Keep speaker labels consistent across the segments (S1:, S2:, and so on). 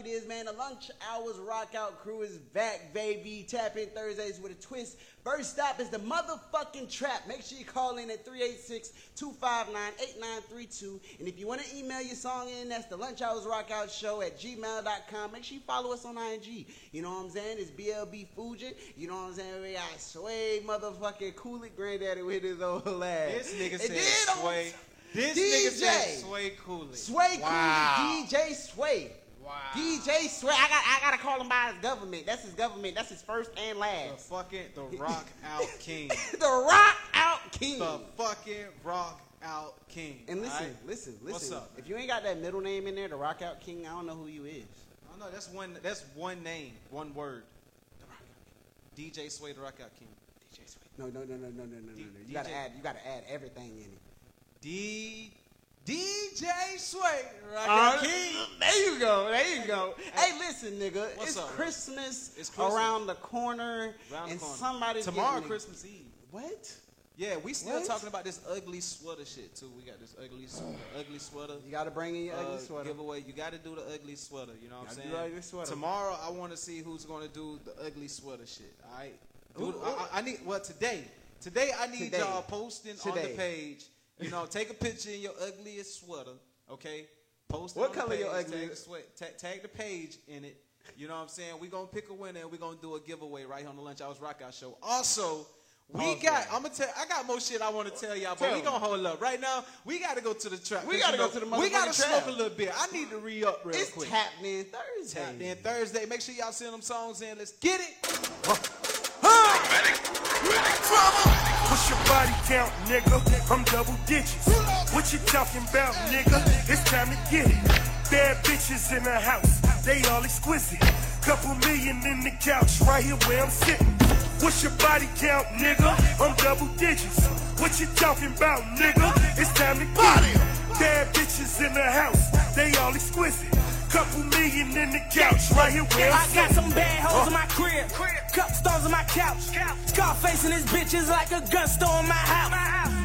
S1: it is, man. The lunch hours rock out crew is back, baby. Tap in Thursdays with a twist. First stop is the motherfucking trap. Make sure you call in at 386-259-8932. And if you want to email your song in, that's the lunch hours rock out show at gmail.com. Make sure you follow us on IG. You know what I'm saying? It's BLB Fugit. You know what I'm saying? We got Sway motherfucking Cool It Granddaddy with his old ass.
S2: This nigga said Sway. This
S1: DJ.
S2: nigga said Sway Cooley.
S1: Sway
S2: Wow.
S1: Cooley, DJ Sway.
S2: Wow.
S1: DJ Sway. I got I gotta call him by his government. That's his government. That's his first and last.
S2: The fucking the rock out king.
S1: the Rock Out King.
S2: the fucking rock out king.
S1: and listen,
S2: alright?
S1: listen, listen.
S2: What's up,
S1: If you ain't got that middle name in there, the Rock Out King, I don't know who you is.
S2: I know that's one. That's one name, one word. DJ Sway, the rock out king.
S1: DJ Sway. No, no, no, no, no, no, no, no.
S2: D-
S1: You gotta
S2: DJ.
S1: add. You gotta add everything in it.
S2: D DJ Sway, the rock
S1: Uh. There you go. There you go. Hey, listen, nigga. It's
S2: up.
S1: Christmas,
S2: It's Christmas.
S1: around the corner,
S2: Around the
S1: and
S2: corner.
S1: somebody's
S2: tomorrow Christmas Eve.
S1: What?
S2: Yeah, we still
S1: What?
S2: talking about this ugly sweater shit too. We got this ugly, sw- ugly sweater.
S1: You gotta bring in your
S2: uh,
S1: ugly sweater.
S2: giveaway. You got to do the ugly sweater. You know what I'm
S1: Gotta do
S2: saying?
S1: the ugly sweater.
S2: Tomorrow, I want to see who's going to do the ugly sweater shit. All right. Do
S1: Ooh, ooh.
S2: I, I- need well today. Today, I need
S1: Today.
S2: y'all posting on the page. You know, take a picture in your ugliest sweater. Okay. Post it
S1: What color your
S2: page,
S1: ugliest?
S2: Tag, the tag, tag the page in it. You know what I'm saying? We're gonna pick a winner and we're gonna do a giveaway right here on the Lunch Hours Rock Out Show. Also, we got. I'm gonna tell I got more shit I want to tell y'all, but
S1: Tell
S2: we gonna hold up. Right now, we gotta go to the trap.
S1: We gotta
S2: you know,
S1: go to the
S2: We gotta smoke a little bit. I need to re up real
S1: It's
S2: quick.
S1: tapping in Thursday.
S2: In Thursday. Make sure y'all send them songs in. Let's get it.
S3: What's your body count, nigga? I'm double digits. What you talking about, nigga? It's time to get it. Bad bitches in the house, they all exquisite. Couple million in the couch, right here where I'm sitting. What's your body count, nigga? I'm double digits. What you talking about, nigga? It's time to get it. Bad bitches in the house, they all exquisite. Couple million in the couch, right here where
S4: I got some bad hoes in my crib. Cup stones in my couch. Scarface and his bitches like a gun store in my house.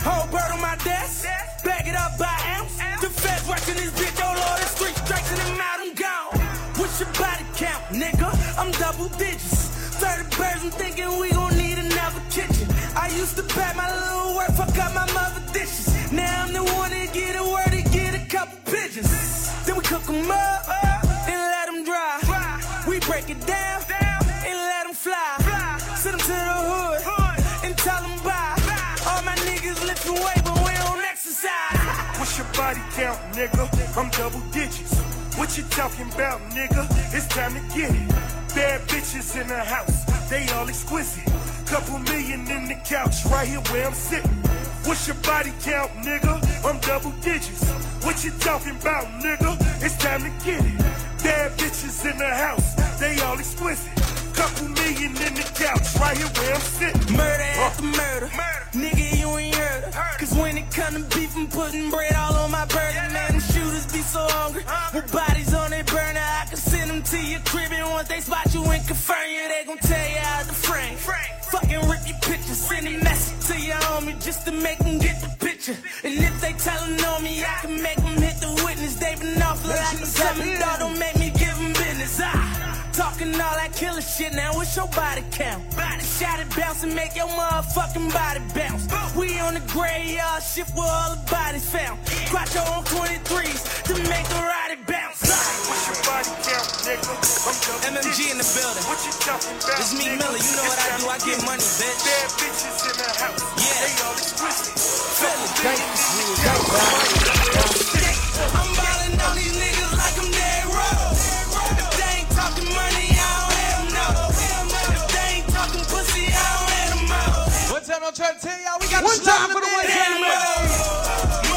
S4: Whole bird on my desk. Bag it up by ounce. The feds watching this bitch. Oh lord, the street strikes and them out. I'm gone. What's your body count, nigga? I'm double digits. 30 birds, I'm thinking we gon' need another kitchen. I used to pack my little work, fuck up my mother dishes. Now I'm the one to get a word to get a couple pigeons. Then we cook 'em up, then let 'em dry. We break it down, and let 'em fly. Send 'em to the hood, and tell 'em bye. All my niggas lifting weight, but we don't exercise.
S3: What's your body count, nigga? I'm double digits. What you talking about, nigga? It's time to get it. Bad bitches in the house, they all exquisite. Couple million in the couch, right here where I'm sitting. What's your body count, nigga? I'm double digits. What you talking about, nigga? It's time to get it. Bad bitches in the house, they all exquisite. Couple million in the couch, right here where I'm sitting.
S4: Murder after murder. murder. Nigga, you ain't heard her. Cause when it come to beef, I'm putting bread all on my burger. Man, them shooters be so hungry. With bodies on their burner, I can send them to your crib. And once they spot you and confirm you, they gon' tell you out the frame. Fucking rip your picture, send a message to your homie just to make them get the picture. And if they tellin' on me, I can make them hit the witness. They been awful like a seven, don't make me give them business. Ah. Talking all that killer shit, now what's your body count? Body shot it bounce and make your motherfucking body bounce. We on the graveyard shift where all the bodies found. Quattro on 23s to make the ride bounce.
S3: What's your body count, nigga? I'm double
S4: MMG in the building.
S3: What you talking about?
S4: It's me,
S3: nigga?
S4: Miller. You know what I do. I get money, bitch.
S3: Bad bitches in the house.
S4: Yeah.
S3: They all exquisite.
S4: Feel it. I'm ballin' on these niggas I'm
S2: trying to tell y'all, we got
S1: One time for the one time.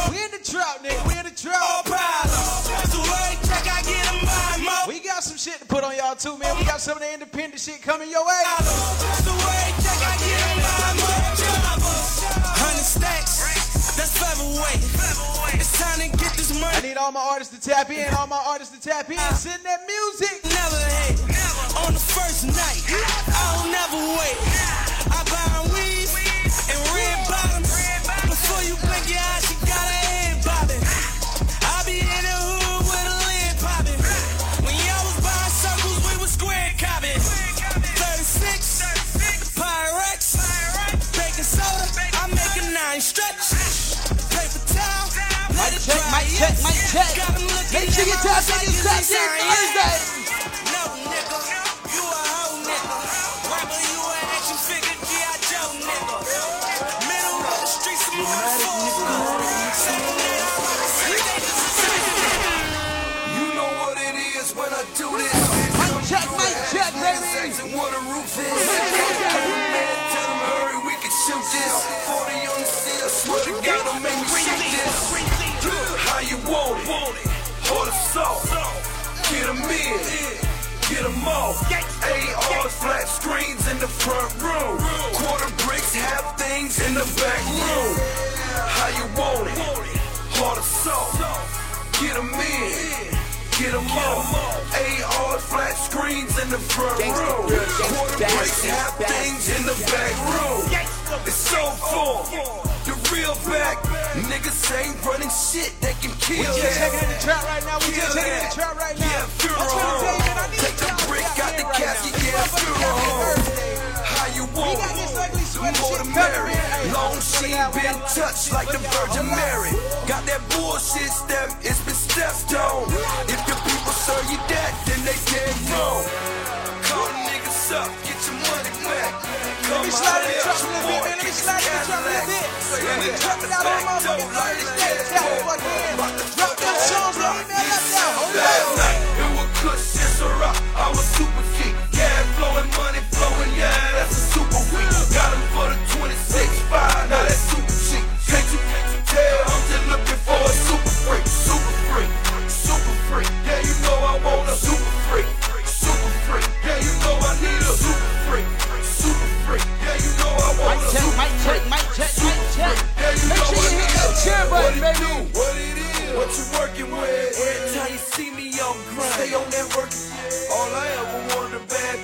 S2: We in the nigga. We in the
S4: No
S2: trap.
S4: problem. So every check I get 'em by.
S2: We got some shit to put on y'all too, man. We got some of the independent shit coming your way.
S4: So every check I get 'em by. Hundred stacks, that's featherweight. It's time to get this
S2: I need all my artists to tap in, all my artists to tap in. Send that music.
S4: Never hate. On the first night, I don't never wait. I buy weed red bottoms. Before you blink your eyes, she got her head bobbing. I be in the hood with a lid popping. When y'all was buying
S1: circles,
S5: we was square
S1: cobbing. 36,
S5: Pyrex,
S1: baking
S5: soda.
S1: I'm making
S5: nine
S1: stretch.
S5: Paper
S1: check,
S5: mic
S1: check,
S5: mic
S1: check.
S5: Make sure you tap in, you tap Thursday. No, nigga,
S6: you a hoe, nigga. Tell them hurry, we can shoot this. 40 on the seal, swear to God, don't make me shoot this. How you want it? Hard assault. Get 'em in. Get 'em off. ARs, flat screens in the front room. Quarter things in the back room. How you want it? Hard assault. Get 'em in. Get 'em off. ARs, flat screens in the front room. Quarter bricks, half things in the back room. It's so full. The real back. Niggas ain't running shit that can kill
S2: We just checking in the trap right now. We just checking in the trap right now.
S6: Yeah, funeral
S2: trying to tell you, man, I
S6: home.
S2: need
S6: Take the brick out the casket, yeah, funeral home. How you
S2: We
S6: want
S2: got this
S6: it?
S2: Ugly sweater
S6: More
S2: shit
S6: than Mary. Long she been touched like the Virgin. Mary. Got that bullshit step, it's been stepped on. If the people serve you that, then they dead wrong. Call the niggas up, get your money back.
S2: Let me slide the truck a little bit, man. Let me slide the truck a little bit. Let me drop it out on motherfucking Thursday. Tap it fuck in. Drop them songs, let me man up down. Hold
S6: Last night, it was kush, it's a rock. I was super geek. Cash flowing, money flowing, yeah, that's a super week. Got him for the 26, 5, now that's super cheap. Can't you, can't you tell? I'm just looking for a super freak, super freak, super freak. Yeah, you know I want a super freak, super freak. Yeah, you know I need a super freak, super freak. Yeah, you know I want
S1: Mic
S6: a
S1: check,
S6: super
S1: mic check, mic check, mic check.
S6: yeah, you
S1: Make
S6: know
S1: sure you hit that
S6: is.
S1: share
S6: What
S1: button,
S6: it
S1: baby.
S6: do, What it is. What you working with. Every time you see me, I'm grind. Stay on that work. All I ever wanted a bag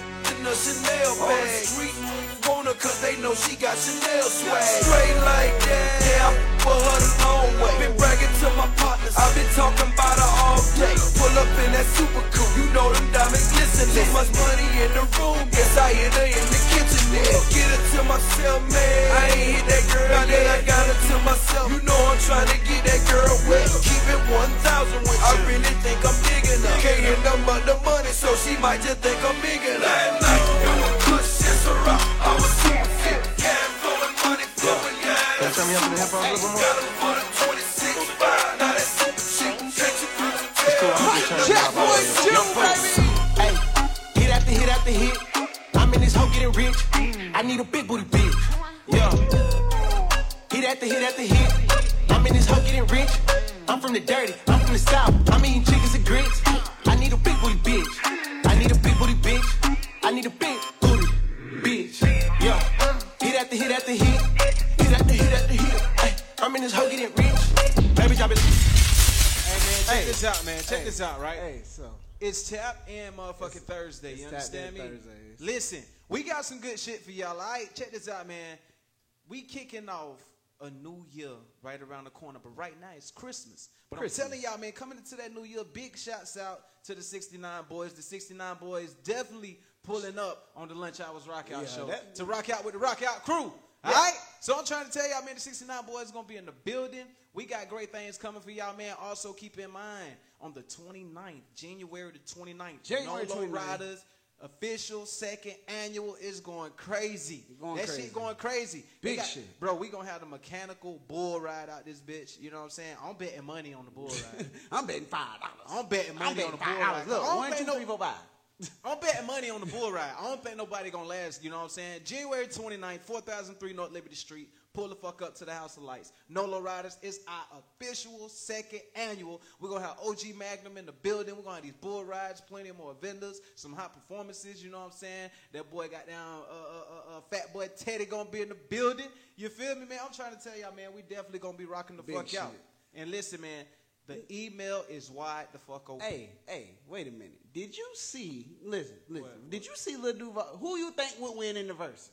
S6: in a Chanel oh. bag. street want her cause they know she got Chanel swag. Straight like that. Yeah, I for her the long way. Been bragging to my partners. I've been talking about her all day. Pull up in that super coupe. You know them diamonds glistening. Too much money in the room. Guess I hit her in the kitchen. Yeah. Get her to myself, man. I ain't hit that girl. Now that I got her to myself. You know I'm trying to get that girl wet. Keep it 1,000 with you. I really think I'm big enough. Can't hear nothing but the money, so she might just think I'm big enough.
S4: Turn me up in the hip hop a little bit more?
S6: Got 'em for the 26, 5. Now that's super cheap. Can't you feel the
S4: It's cool. I'm just turning up a
S1: one,
S4: little
S1: two,
S4: bit.
S1: baby.
S7: Hey, hit after hit after hit. I'm in this hoe getting rich. I need a big booty bitch. Yeah. Hit after hit after hit. I'm in this hoe getting rich. I'm from the dirty. I'm from the south. I'm eating chickens and grits. I need a big booty bitch. I need a big booty bitch. I need a big this hoe getting rich. Baby, drop it.
S2: Hey man, check
S1: Hey.
S2: this out, man. Check
S1: Hey.
S2: this out, right?
S1: Hey, so.
S2: It's tap and motherfucking Thursday.
S1: it's
S2: You understand me?
S1: Thursdays.
S2: Listen, we got some good shit for y'all. All right, check this out, man. We kicking off a new year right around the corner, but right now it's Christmas. But
S1: Christmas.
S2: I'm telling y'all, man, coming into that new year, big shouts out to the 69 boys. The 69 boys definitely pulling up on the Lunch Hours Rock Out
S1: Yeah,
S2: show
S1: that-
S2: to rock out with the Rock Out crew. All right? So I'm trying to tell y'all, man, the 69 boys going to be in the building. We got great things coming for y'all, man. Also, keep in mind, on the 29th, January the 29th,
S1: January
S2: No Low
S1: 29th.
S2: Riders official second annual is going crazy.
S1: Going
S2: that
S1: crazy.
S2: shit going crazy.
S1: Big
S2: got-
S1: shit.
S2: Bro, we to have the mechanical bull ride out this bitch. You know what I'm saying? I'm betting money on the bull ride.
S1: I'm betting five dollars.
S2: I'm betting money
S1: I'm betting
S2: on the bull ride.
S1: Look, one, two, three, four, five.
S2: I'm betting money on the bull ride. I don't think nobody gonna last. You know what I'm saying? January 29th, 4003 North Liberty Street. Pull the fuck up to the House of Lights. Nolo Riders is our official second annual. We're gonna have OG Magnum in the building. We're gonna have these bull rides, plenty more vendors, some hot performances. You know what I'm saying? That boy got down. Uh, uh, uh, uh, Fat boy Teddy gonna be in the building. You feel me, man? I'm trying to tell y'all, man. We definitely gonna be rocking the
S1: Big
S2: fuck out. And listen, man. The email is wide the fuck open.
S1: Hey, hey, wait a minute. Did you see? Listen, listen. Did you see Lil Duval? Who you think would win in the verses?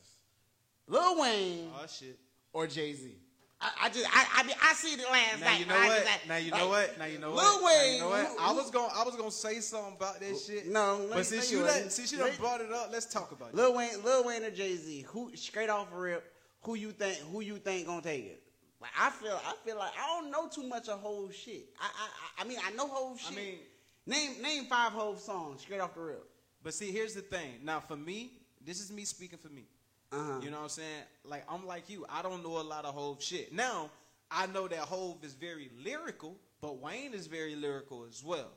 S1: Lil Wayne
S2: Oh shit.
S1: or Jay Z? I, I just, I, I, mean, I see it last
S2: Now
S1: night.
S2: you know
S1: I
S2: what?
S1: like-
S2: now you know
S1: like,
S2: what? Now you know
S1: Lil
S2: what? Now you
S1: Wayne,
S2: know what? I was gonna I was gonna say something about that shit.
S1: No,
S2: but since you
S1: wasn't.
S2: since you done brought it up, let's talk about it.
S1: Lil Wayne, Lil Wayne or Jay Z? Who straight off rip? Who you think? Who you think gonna take it? Like I feel, I feel like I don't know too much of Hove shit. I, I, I- I mean, I know Hove shit.
S2: I mean-
S1: name name five whole songs straight off the rip.
S2: But see, here's the thing. Now, for me, this is me speaking for me.
S1: Uh-huh.
S2: You know what I'm saying? Like I'm like you. I don't know a lot of Hove shit. Now I know that Hove is very lyrical, but Wayne is very lyrical as well.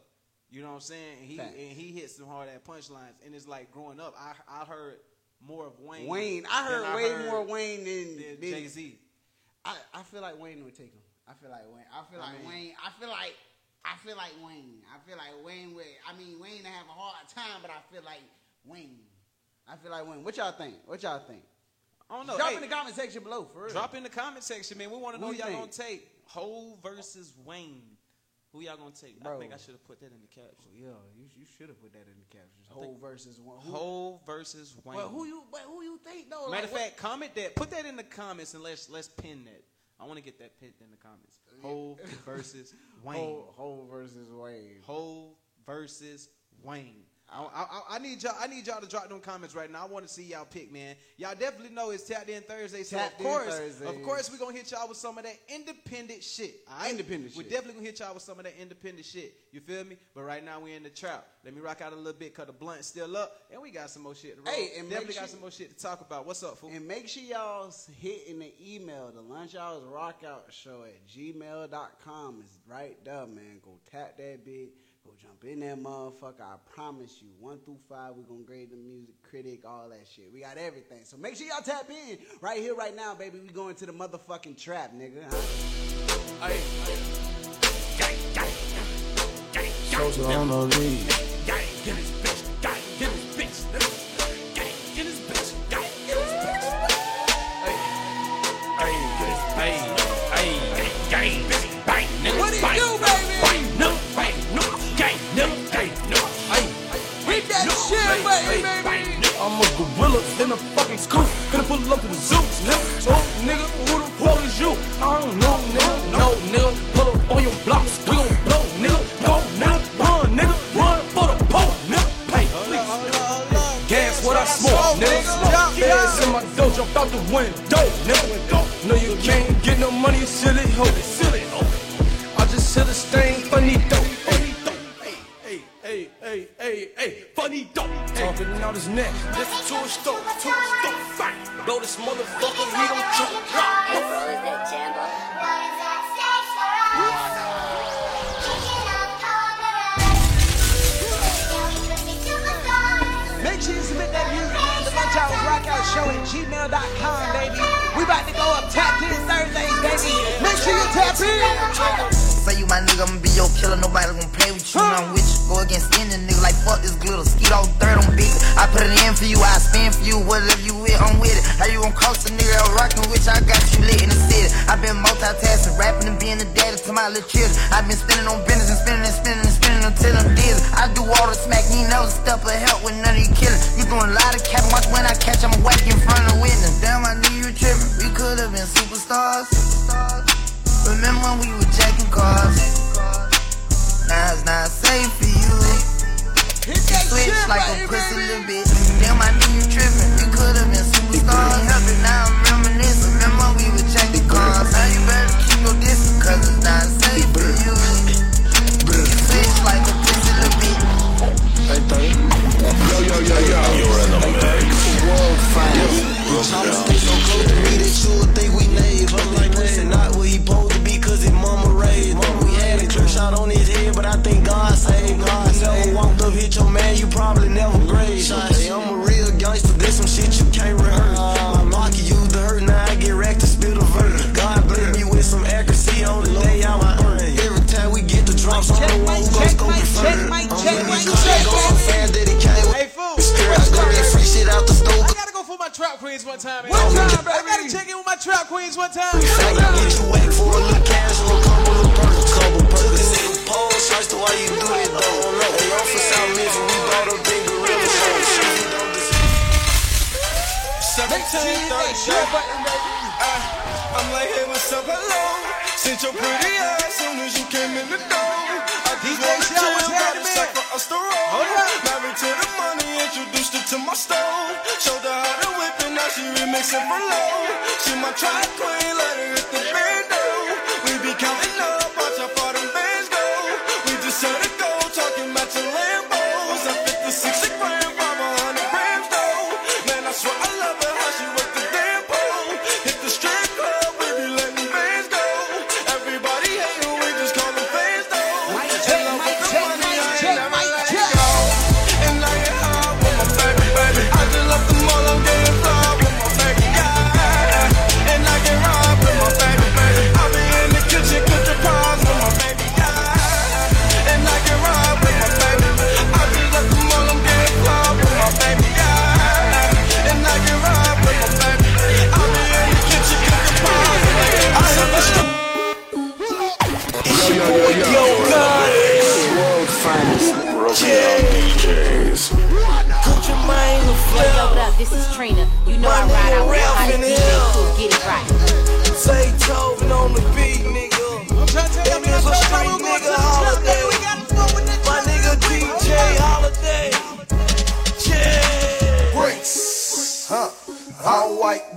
S2: You know what I'm saying? And he and he hits some hard at punchlines. And it's like growing up, I I heard more of Wayne.
S1: Wayne, I heard
S2: than
S1: way
S2: heard
S1: more Wayne than,
S2: than
S1: than
S2: Jay Z.
S1: I, I feel like Wayne would take him. I feel like Wayne. I feel
S2: I
S1: like
S2: mean-
S1: Wayne. I feel like. I feel like Wayne. I feel like Wayne would. I mean, Wayne to have a hard time, but I feel like Wayne. I feel like Wayne. What y'all think? What y'all think?
S2: I don't know.
S1: Drop
S2: Hey,
S1: in the comment section below for real.
S2: Drop in the comment section, man. We want to know
S1: Who
S2: who
S1: you
S2: y'all gonna take. Hove versus Wayne. Who y'all gonna take? I think I should have put that in the caption.
S1: Yeah, you, you should have put that in the captions.
S2: think-
S1: Hove versus one. Who,
S2: Hove versus Wayne.
S1: But who you? But who you think though?
S2: Matter
S1: Like,
S2: of fact, comment that. Put that in the comments and let's let's pin that. I want to get that pinned in the comments. Hove versus
S1: what-
S2: Wayne.
S1: Hove, Hove versus Wayne.
S2: Hove versus Wayne. I, I, I- need y'all. I need y'all to drop them comments right now. I want to see y'all pick, man. Y'all definitely know it's Tap In Thursday. So
S1: Tapped
S2: of course,
S1: Thursday.
S2: of course, we're gonna hit y'all with some of that independent shit. All right?
S1: Independent
S2: We're
S1: shit.
S2: definitely gonna hit y'all with some of that independent shit. You feel me? But right now we in the trap. Let me rock out a little bit, cause the blunt's still up, and we got some more shit to roll.
S1: Hey, and
S2: definitely got
S1: sure-
S2: some more shit to talk about. What's up, fool?
S1: And make sure y'all hit in the email, the lunch hours rockout show at gmail.com is right there, man. Go tap that bit. Go jump in that motherfucker. I promise you, one through five, we're gonna grade the music critic, all that shit. We got everything. So make sure y'all tap in right here, right now, baby. We going to the motherfucking trap, nigga. Huh?
S8: Soldier on the lead. In a fucking scoop. Gonna pull up to the zoo. Nigga, oh, nigga, who the fuck is you? I don't know, nigga. No, nigga, pull up on your blocks. We gon' blow, nigga. Go, nigga, run, nigga, run for the pole, nigga. Hey, please. Gas what I smoke, nigga. Gas in my dough, jump out the window, nigga. No, you can't get no money, silly hoe. Motherfucker, he don't choke.
S1: Make sure you submit that music, man. The lunch hours rockout show at gmail.com, baby. We about to go up tap in Thursdays, baby. Make sure you tap in.
S9: Say you my nigga, I'ma be your killer. Nobody gonna play with you. When I'm with you, go against any nigga like fuck this glitter. Skeet all third on big. I put it in for you, I spin for you. Whatever you with, I'm with it. How you gon' cost a nigga out rockin' with? I got you lit in the city. i been multitasking, rapping and being the daddy to my little children. I've been spinning on business and spinning and spinning and spinning until I'm dizzy. I do all the smack, you never step of help with none of you killing. You doing a lot of cap, watch when I catch, I'ma whack in front of the witness. Damn, I knew you were tripping. We could've been superstars. Remember when we were jacking cars? Now it's not safe for you. Switch like a pussy little bit. Damn, I been superstars. Help it now, I'm reminiscing. Remember we were jacking cars? Now you better keep your distance, cause it's not safe for you. Switch like a pussy little bit.
S8: Yo, yo, yo, yo. You're in the mix. World finest.
S10: Tryna stay so close to me that you would think we neighbors. I'm like, pussy not what he supposed to be, cause his mama raised him. We had a clear shot on his head, but I think God saved him. God never walked up, hit your man, you probably never grazed. Hey, I'm a real gangster, there's some shit you can't rehearse.
S2: Trap queens one time.
S1: One time,
S2: I
S1: baby.
S2: gotta check in with my trap queens one time.
S10: I can get you whack for a little cash or a couple of perks. Couple nigga pole shots to why you do it though. Hey, I'm from South Memphis, we bought up big gorilla shows. Shit, you don't dis-
S1: Make sure you hit that share button, baby.
S10: Ah, I'm like, hey, what's up, hello? Since your pretty ass soon as you came in the door. I just wanna chill, got a
S2: happening?
S10: sack for us to roll. Married to the money, introduced her to my stove. Showed her how to whip and now she remakes it for low. She my track queen, let her hit the bando.
S6: We be counting up, watch how far them
S1: bands
S6: go.
S2: We
S6: just heard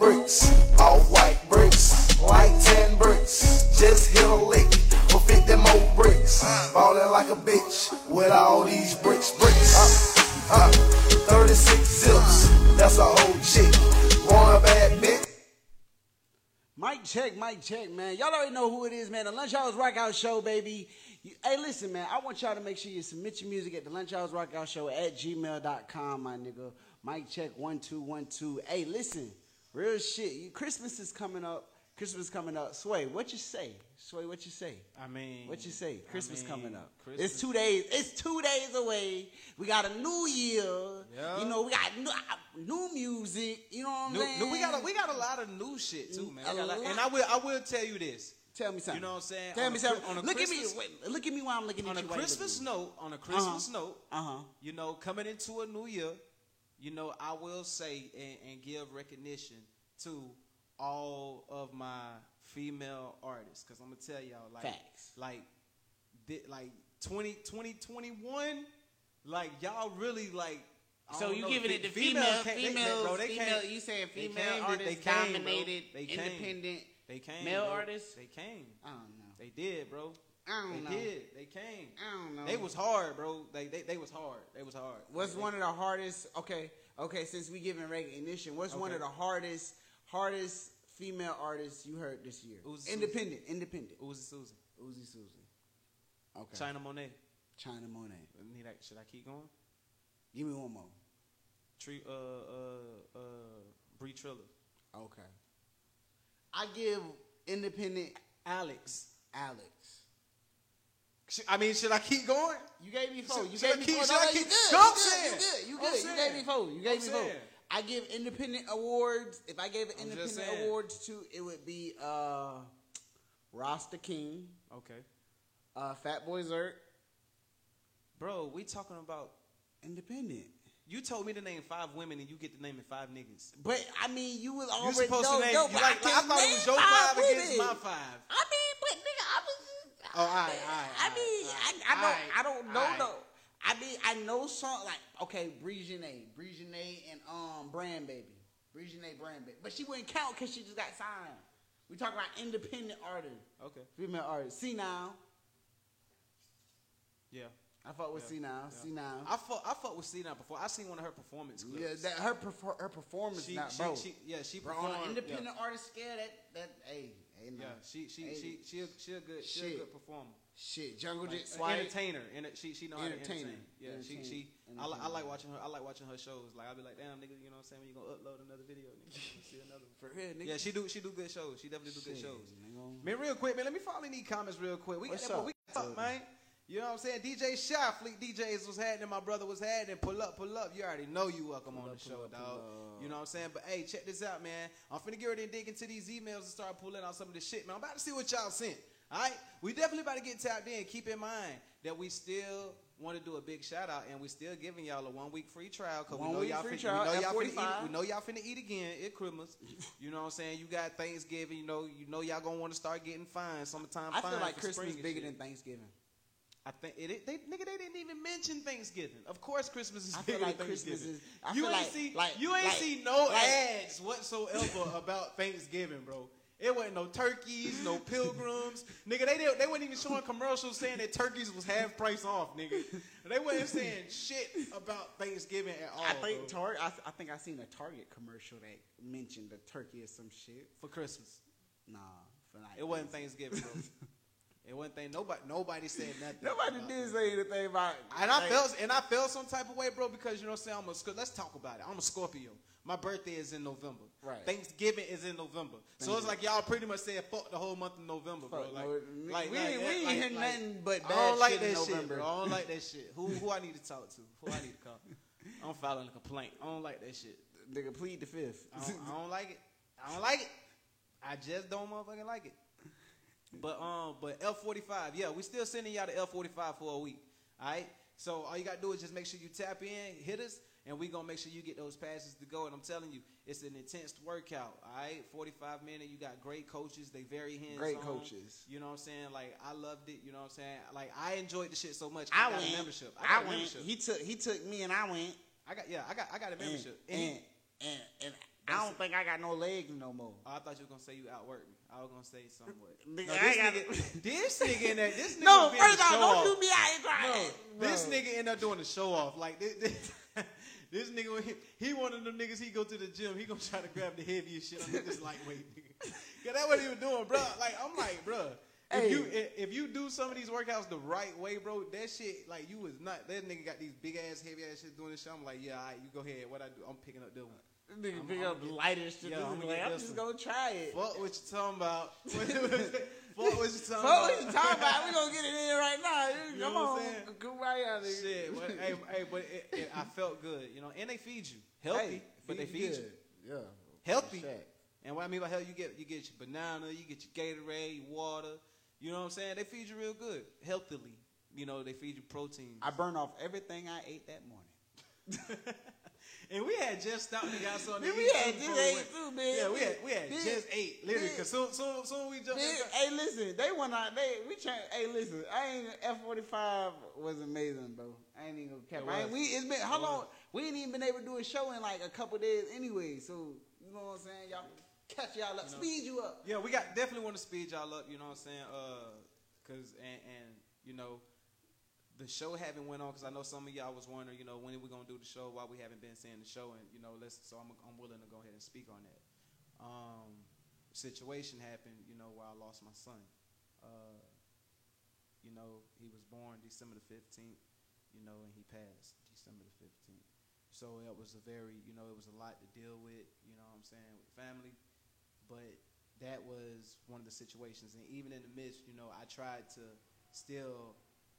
S11: bricks. All white bricks. Like 10 bricks. Just hit a lick for 50 more bricks. Ballin' like a bitch with all these bricks. Bricks. Huh. Huh. 36 zips. That's a whole chick. Want a bad bitch?
S1: Mike check, Mike check, man. Y'all already know who it is, man. The Lunch Hours Rock Out Show, baby. You, hey, listen, man. I want y'all to make sure you submit your music at the Lunch Hours Rock Out Show at gmail.com, my nigga. Mike check one two one two. Hey, listen, real shit. Christmas is coming up. Christmas is coming up. Sway, what you say? Sway, what you say?
S2: I mean,
S1: What you say? Christmas
S2: mean,
S1: coming up.
S2: Christmas-
S1: It's two days. It's two days away. We got a new year.
S2: Yeah.
S1: You know, we got new, new music. You know what I'm
S2: New,
S1: saying?
S2: new- we got a, we got a lot of new shit too, man.
S1: A
S2: lot- and I will I will tell you this.
S1: Tell me something.
S2: You know what I'm saying?
S1: Tell
S2: On
S1: me
S2: a
S1: something.
S2: On a
S1: look
S2: Christmas-
S1: at me. Wait, look at me while I'm looking
S2: On
S1: at
S2: a
S1: you. while you
S2: Christmas note, on a Christmas note,
S1: at me. Uh huh.
S2: you know, coming into a new year, you know, I will say and, and give recognition to all of my female artists because I'm gonna tell y'all like
S1: Facts.
S2: like like 20, 2021, like y'all really like. I
S1: So
S2: don't
S1: you
S2: know,
S1: giving
S2: fe-
S1: it to
S2: female
S1: female,
S2: ca- they-
S1: females,
S2: bro, they
S1: female.
S2: came-
S1: You saying
S2: they
S1: female
S2: came,
S1: artists
S2: they came, bro.
S1: dominated,
S2: They came.
S1: independent.
S2: They came.
S1: Male
S2: bro.
S1: artists?
S2: They came.
S1: I don't know.
S2: They did, bro.
S1: I don't
S2: they
S1: know.
S2: did. They came.
S1: I don't know.
S2: They was hard, bro. They they, they was hard. They was hard.
S1: What's
S2: They-
S1: one of the hardest? Okay, okay. Since we giving recognition, what's one
S2: Okay.
S1: of the hardest, hardest female artist you heard this year?
S2: Uzi
S1: independent, independent.
S2: Uzi Susan,
S1: Uzi Susan. Okay.
S2: China Monet.
S1: China Monet.
S2: Need I, should I keep going?
S1: Give me one more.
S2: Tree, uh, uh, uh, Bree Triller,
S1: Okay. I give independent
S2: Alex.
S1: Alex.
S2: I mean, should I keep going?
S1: You gave me four.
S2: Should-
S1: You
S2: should I
S1: gave me
S2: keep-
S1: four.
S2: should
S1: No,
S2: I keep-
S1: you good.
S2: Go
S1: You good. You good. You good. You gave me four. You gave
S2: I'm
S1: me four.
S2: saying.
S1: I give independent awards. If I gave
S2: I'm just
S1: independent
S2: saying.
S1: awards to, it would be uh, Rasta King,
S2: Okay,
S1: uh, Fat Boy Zert,
S2: bro. We talking about.
S1: independent.
S2: You told me to name five women, and you get to naming five niggas.
S1: But I mean, you was
S2: You
S1: already
S2: supposed
S1: no,
S2: to name.
S1: no,
S2: you
S1: but
S2: like,
S1: I,
S2: I,
S1: can
S2: thought it
S1: name
S2: was your five against
S1: women.
S2: my five.
S1: I mean, but nigga, I was.
S2: Oh, all right, all right,
S1: I
S2: all
S1: mean,
S2: right,
S1: I, I
S2: all
S1: don't, I don't know
S2: all right.
S1: though. I mean, I know some like okay, Brigitte, Brigitte, and um, Brand Baby, Brigitte, Brand Baby, but she wouldn't count because she just got signed. We talking about independent artists,
S2: Okay.
S1: female artists. See now,
S2: Yeah.
S1: I fuck with
S2: Yeah,
S1: See now,
S2: yeah.
S1: See now.
S2: I fought. I fought with Cena before. I seen one of her performance clips.
S1: yeah, that her perfor- her performance
S2: she,
S1: not
S2: she,
S1: bro.
S2: she, yeah, she
S1: Bro,
S2: performed.
S1: on an
S2: yeah.
S1: independent artist scale, that that hey, hey, no.
S2: Yeah, she she
S1: Hey,
S2: she she a, she a good she a good performer.
S1: shit, Jungle
S2: Like,
S1: Jet
S2: an
S1: Swipe.
S2: entertainer. Enter, she she know how to
S1: Entertainer.
S2: entertain. Yeah, she
S1: Entertainer.
S2: I, li- I like watching her. I like watching her shows. Like I'll be like, damn nigga, you know what I'm saying? When you gonna upload another video, nigga, see another. one.
S1: For real, nigga.
S2: Yeah, she do she do good shows. She definitely do good
S1: Shit,
S2: shows.
S1: nigga.
S2: Man, real quick, man. Let me follow in these comments real quick. We
S1: What's
S2: got
S1: up?
S2: we got up, man. You know what I'm saying? DJ Shy, Fleet DJs was and my brother was and pull up, pull up. You already know you welcome on the show, dog. You know what I'm saying? But hey, check this out, man. I'm finna get ready and dig into these emails and start pulling out some of this shit, man. I'm about to see what y'all sent. All right, we definitely about to get tapped in. Keep in mind that we still want to do a big shout out, and we still giving y'all a one week free trial because we know y'all
S1: free
S2: finna,
S1: trial
S2: we know y'all finna eat.
S1: 45.
S2: We know y'all finna eat again at Christmas. you know what I'm saying? You got Thanksgiving. You know, you know y'all gonna want to start getting fines. Summertime
S1: I
S2: fines.
S1: feel like Christmas bigger than Thanksgiving.
S2: I think it, it- they nigga they didn't even mention Thanksgiving. Of course, Christmas is
S1: I feel
S2: bigger
S1: like
S2: than
S1: Christmas
S2: Thanksgiving.
S1: is- I
S2: you
S1: feel
S2: ain't
S1: like-
S2: see
S1: like-
S2: you ain't
S1: like-
S2: see no ads whatsoever about Thanksgiving, bro. It wasn't no turkeys, no pilgrims, nigga. They didn't, they weren't even showing commercials saying that turkeys was half price off, nigga. They wasn't saying shit about Thanksgiving at all.
S1: I think
S2: bro.
S1: Target. I, I think I seen a Target commercial that mentioned the turkey or some shit.
S2: for Christmas.
S1: Nah, for like
S2: It wasn't Thanksgiving, bro. it wasn't thing. Nobody, nobody said nothing.
S1: Nobody did say anything about.
S2: And I felt, and I felt some type of way, bro, because you know what I'm saying. I'm a. Let's talk about it. I'm a Scorpio. My birthday is in November.
S1: Right.
S2: Thanksgiving is in November. So it's like y'all pretty much said fuck the whole month of November, bro.
S1: Fuck,
S2: Like,
S1: we-
S2: like,
S1: we
S2: like,
S1: ain't- we ain't
S2: like-
S1: hearing
S2: like-
S1: nothing but
S2: I
S1: bad
S2: don't like
S1: shit in
S2: that shit,
S1: November.
S2: bro. I don't like that shit. Who who I need to talk to? Who I need to call? I'm filing a complaint. I don't like that shit.
S1: Nigga, plead the fifth.
S2: I don't, I don't like it. I don't like it. I just don't motherfucking like it. But um, but F forty five, yeah, we still sending y'all the F forty five for a week. All right. So all you gotta do is just make sure you tap in, hit us, and we gonna make sure you get those passes to go. And I'm telling you, it's an intense workout. All right, 45 minutes. You got great coaches. They very hands
S1: Great coaches.
S2: You know what I'm saying? Like I loved it. You know what I'm saying? Like I enjoyed the shit so much.
S1: I
S2: got
S1: went.
S2: a membership.
S1: I,
S2: got a
S1: went.
S2: membership.
S1: He took. He took me, and I went.
S2: I got yeah. I got I got a membership.
S1: and,
S2: he-
S1: and, and I don't think I got no legs no more.
S2: Oh, I thought you were gonna say you outworked me. I was gonna say somewhat.
S1: Nigga,
S2: No, this, nigga, this nigga in there, this nigga
S1: No, first
S2: a
S1: off, don't do me out here crying.
S2: No, this nigga end up doing the show off. Like this, this, this nigga, he, he one of them niggas. He go to the gym. He gonna try to grab the heaviest shit. I'm just lightweight nigga. Cause that's what he was doing, bro. Like I'm like, bro. If
S1: Hey.
S2: you if, if you do some of these workouts the right way, bro, that shit like you was not. That nigga got these big ass heavy ass shit doing this shit. I'm like, yeah, all right, you go ahead. What I do? I'm picking up this one.
S1: Nigga pick up the lightest shit.
S2: Yeah, I'm
S1: like, I'm just gonna try it.
S2: Fuck what you talking about? Fuck what you talking
S1: Fuck
S2: about?
S1: what you talking about? We gonna get it in right now.
S2: You
S1: Come
S2: know what
S1: on,
S2: I'm saying?
S1: go right out of here.
S2: Shit, but, hey, hey, but it, it, I felt good, you know. And they feed you healthy,
S1: Hey,
S2: but they
S1: feed
S2: you
S1: Yeah,
S2: healthy. And what I mean by health, you get you get your banana, you get your Gatorade, your water. You know what I'm saying? They feed you real good, healthily. You know, they feed you protein.
S1: I burned off everything I ate that morning.
S2: and we had just stopped and got something.
S1: Man, we had just
S2: we
S1: ate too, man.
S2: Yeah, we had we had
S1: Man,
S2: just ate literally.
S1: man.
S2: Cause soon soon soon we jumped.
S1: Man, hey, listen, they went out. They we trying. Hey, listen, I ain't F forty five was amazing, bro. I ain't even gonna cap.
S2: It
S1: I ain't, we it's been how
S2: It
S1: long?
S2: was.
S1: We ain't even been able to do a show in like a couple days anyway. So you know what I'm saying? Y'all catch y'all up, speed you up.
S2: Yeah, we got definitely want to speed y'all up. You know what I'm saying? Uh, cause and and you know, the show haven't went on because I know some of y'all was wondering, you know, when are we gonna do the show? Why we haven't been seeing the show? And you know, let's. So I'm I'm willing to go ahead and speak on that. Um, situation happened, you know, where I lost my son. Uh, you know, he was born December the 15th, you know, and he passed December the 15th. So it was a very, you know, it was a lot to deal with, you know what I'm saying, with family. But that was one of the situations. And even in the midst, you know, I tried to still,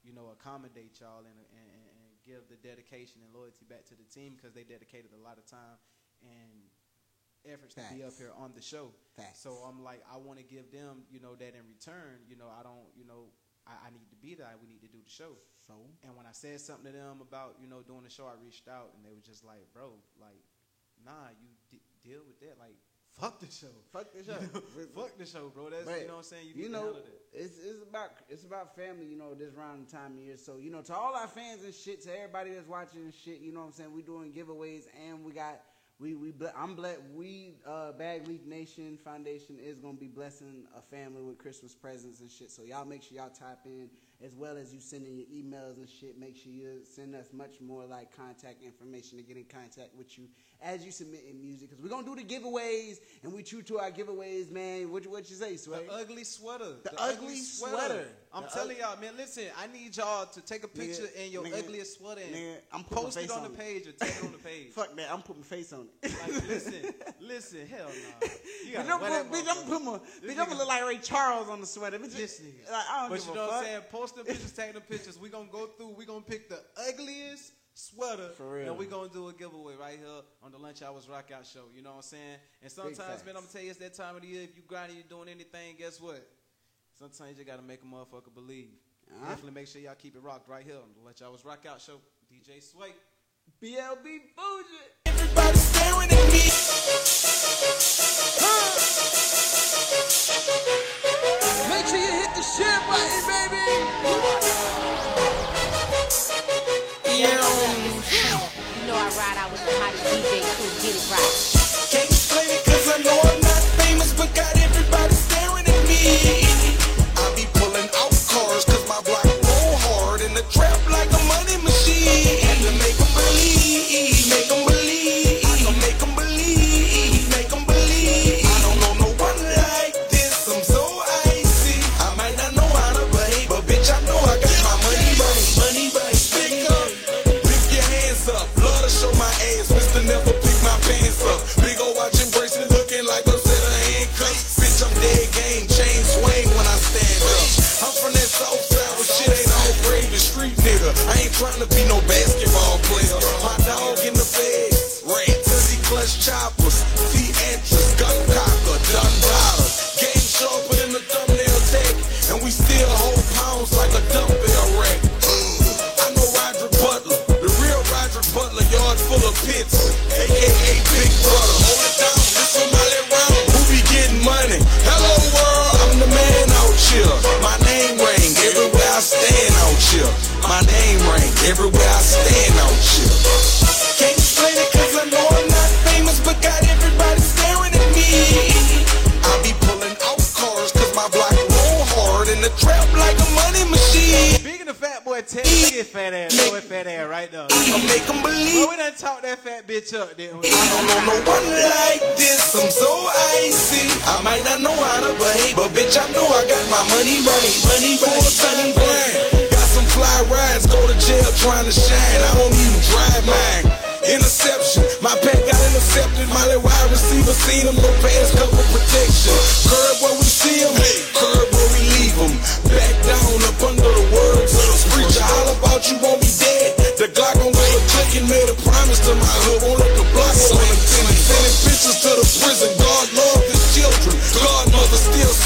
S2: you know, accommodate y'all and, and, and- give the dedication and loyalty back to the team because they dedicated a lot of time and efforts to be up here on the show.
S1: Facts.
S2: So I'm like, I want to give them, you know, that in return. You know, I don't, you know, I, I need to be there. We need to do the show.
S1: So
S2: And when I said something to them about, you know, doing the show, I reached out and they were just like, bro, like, nah, you d- deal with that. Like, fuck the show.
S1: fuck this up.
S2: fuck the show, bro. That's,
S1: But,
S2: you know what I'm saying?
S1: You,
S2: to
S1: know, it's it's about it's about family. You know, this round of time of year. So you know, to all our fans and shit, to everybody that's watching and shit, you know what I'm saying? We doing giveaways and we got we we I'm blessed. We uh, Bag Leaf Nation Foundation is gonna be blessing a family with Christmas presents and shit. So y'all make sure y'all type in as well as you sending your emails and shit. Make sure you send us much more like contact information to get in contact with you as you submit in music because we're gonna do the giveaways and we true to our giveaways, man. What you- what you say, Sway?
S2: The ugly sweater.
S1: The ugly sweater.
S2: I'm
S1: The
S2: telling y'all, man. Listen, I need y'all to take a picture
S1: Nigga,
S2: in your
S1: nigga,
S2: ugliest sweater and
S1: nigga, I'm putting
S2: post it on,
S1: on
S2: the page or tag it on the page.
S1: Fuck that, I'm putting my face on it.
S2: Like, listen, listen, hell no. You
S1: Bitch,
S2: gotta
S1: I'm bitch, I'm
S2: motherfucker.
S1: my, bitch, I'm gonna look like Ray Charles on the sweater. Bitch,
S2: This nigga.
S1: Like, I don't
S2: But
S1: give
S2: you
S1: a
S2: know what. I'm saying? Post the pictures, tag the pictures. We gonna go through. We gonna pick the ugliest sweater,
S1: For real.
S2: and we're gonna do a giveaway right here on the Lunch Hours Rock Out Show. You know what I'm saying? And sometimes, man, I'm gonna tell you, it's that time of the year. If you grinding, you doing anything, guess what? Sometimes you gotta make a motherfucker believe.
S1: Uh-huh.
S2: Definitely make sure y'all keep it rocked right here on the Lunch Hours Rock Out Show. DJ Sway.
S1: BLB Fuji.
S6: Everybody staring at me.
S5: Make sure you hit the share button,
S12: hottest DJ too. Get it right.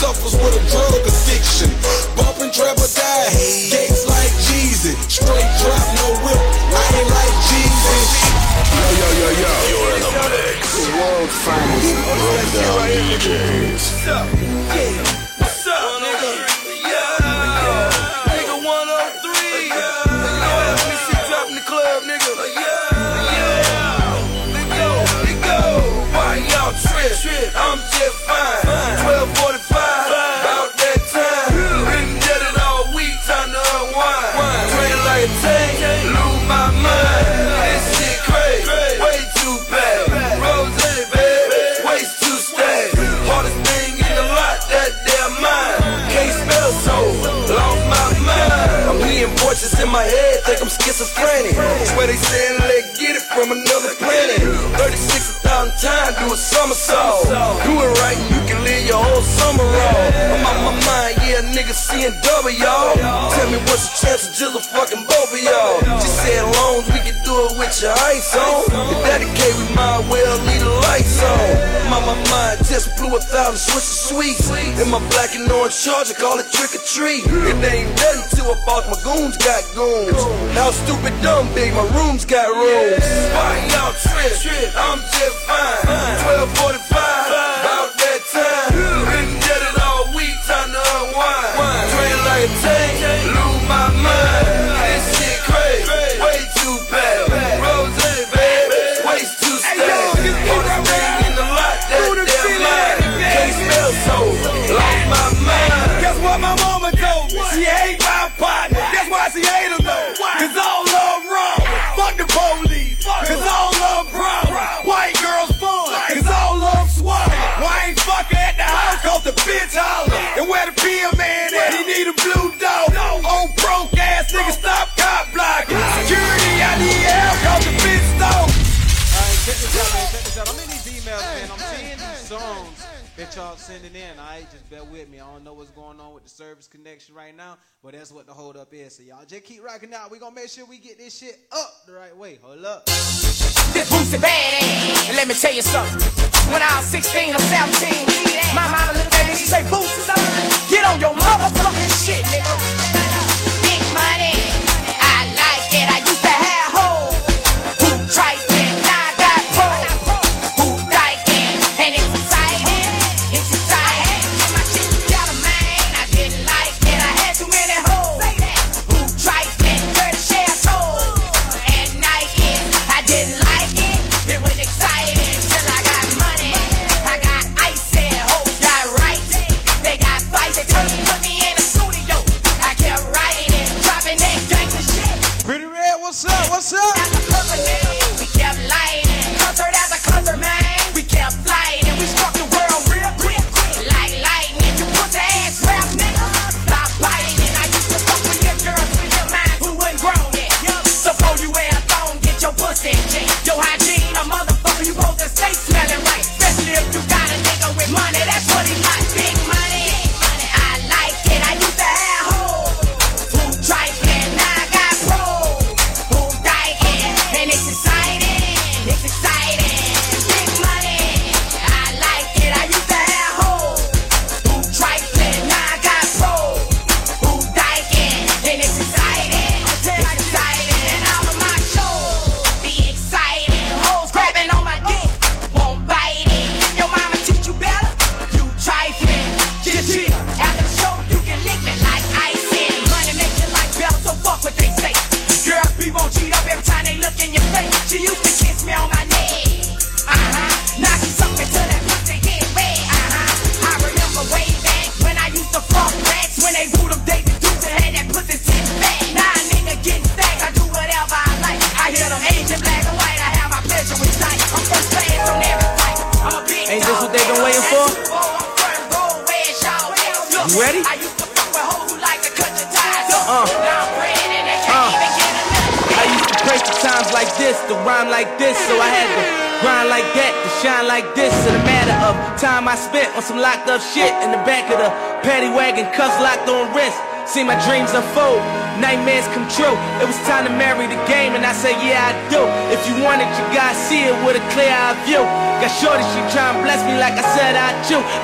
S6: suffers with a Where they sayin' they get it from another planet. 36 thousand times, do a somersault. Do it right and you can live your whole summer off nigga seeing double, y'all. Tell me what's the chance of just a fucking both of y'all. She said, long we can do it with your eyes on. If that the we might well leave the lights on. My, my mind just blew a thousand switches sweets. In my black and orange charger, call it trick or treat. It ain't nothing to a boss, my goons got goons. How stupid, dumb, big, my rooms got rooms. Why y'all trip? I'm just fine. 1245.
S2: y'all sending in. I just bear with me. I don't know what's going on with the service connection right now, but that's what the holdup is. So y'all just keep rocking out. We gonna make sure we get this shit up the right way. Hold up.
S13: This boots bad ass. And let me tell you something. When I was 16 or 17, my mama looked at me. She say, Boots, get on your motherfucking shit, nigga.
S12: Big money. I like it. I used to have hoes.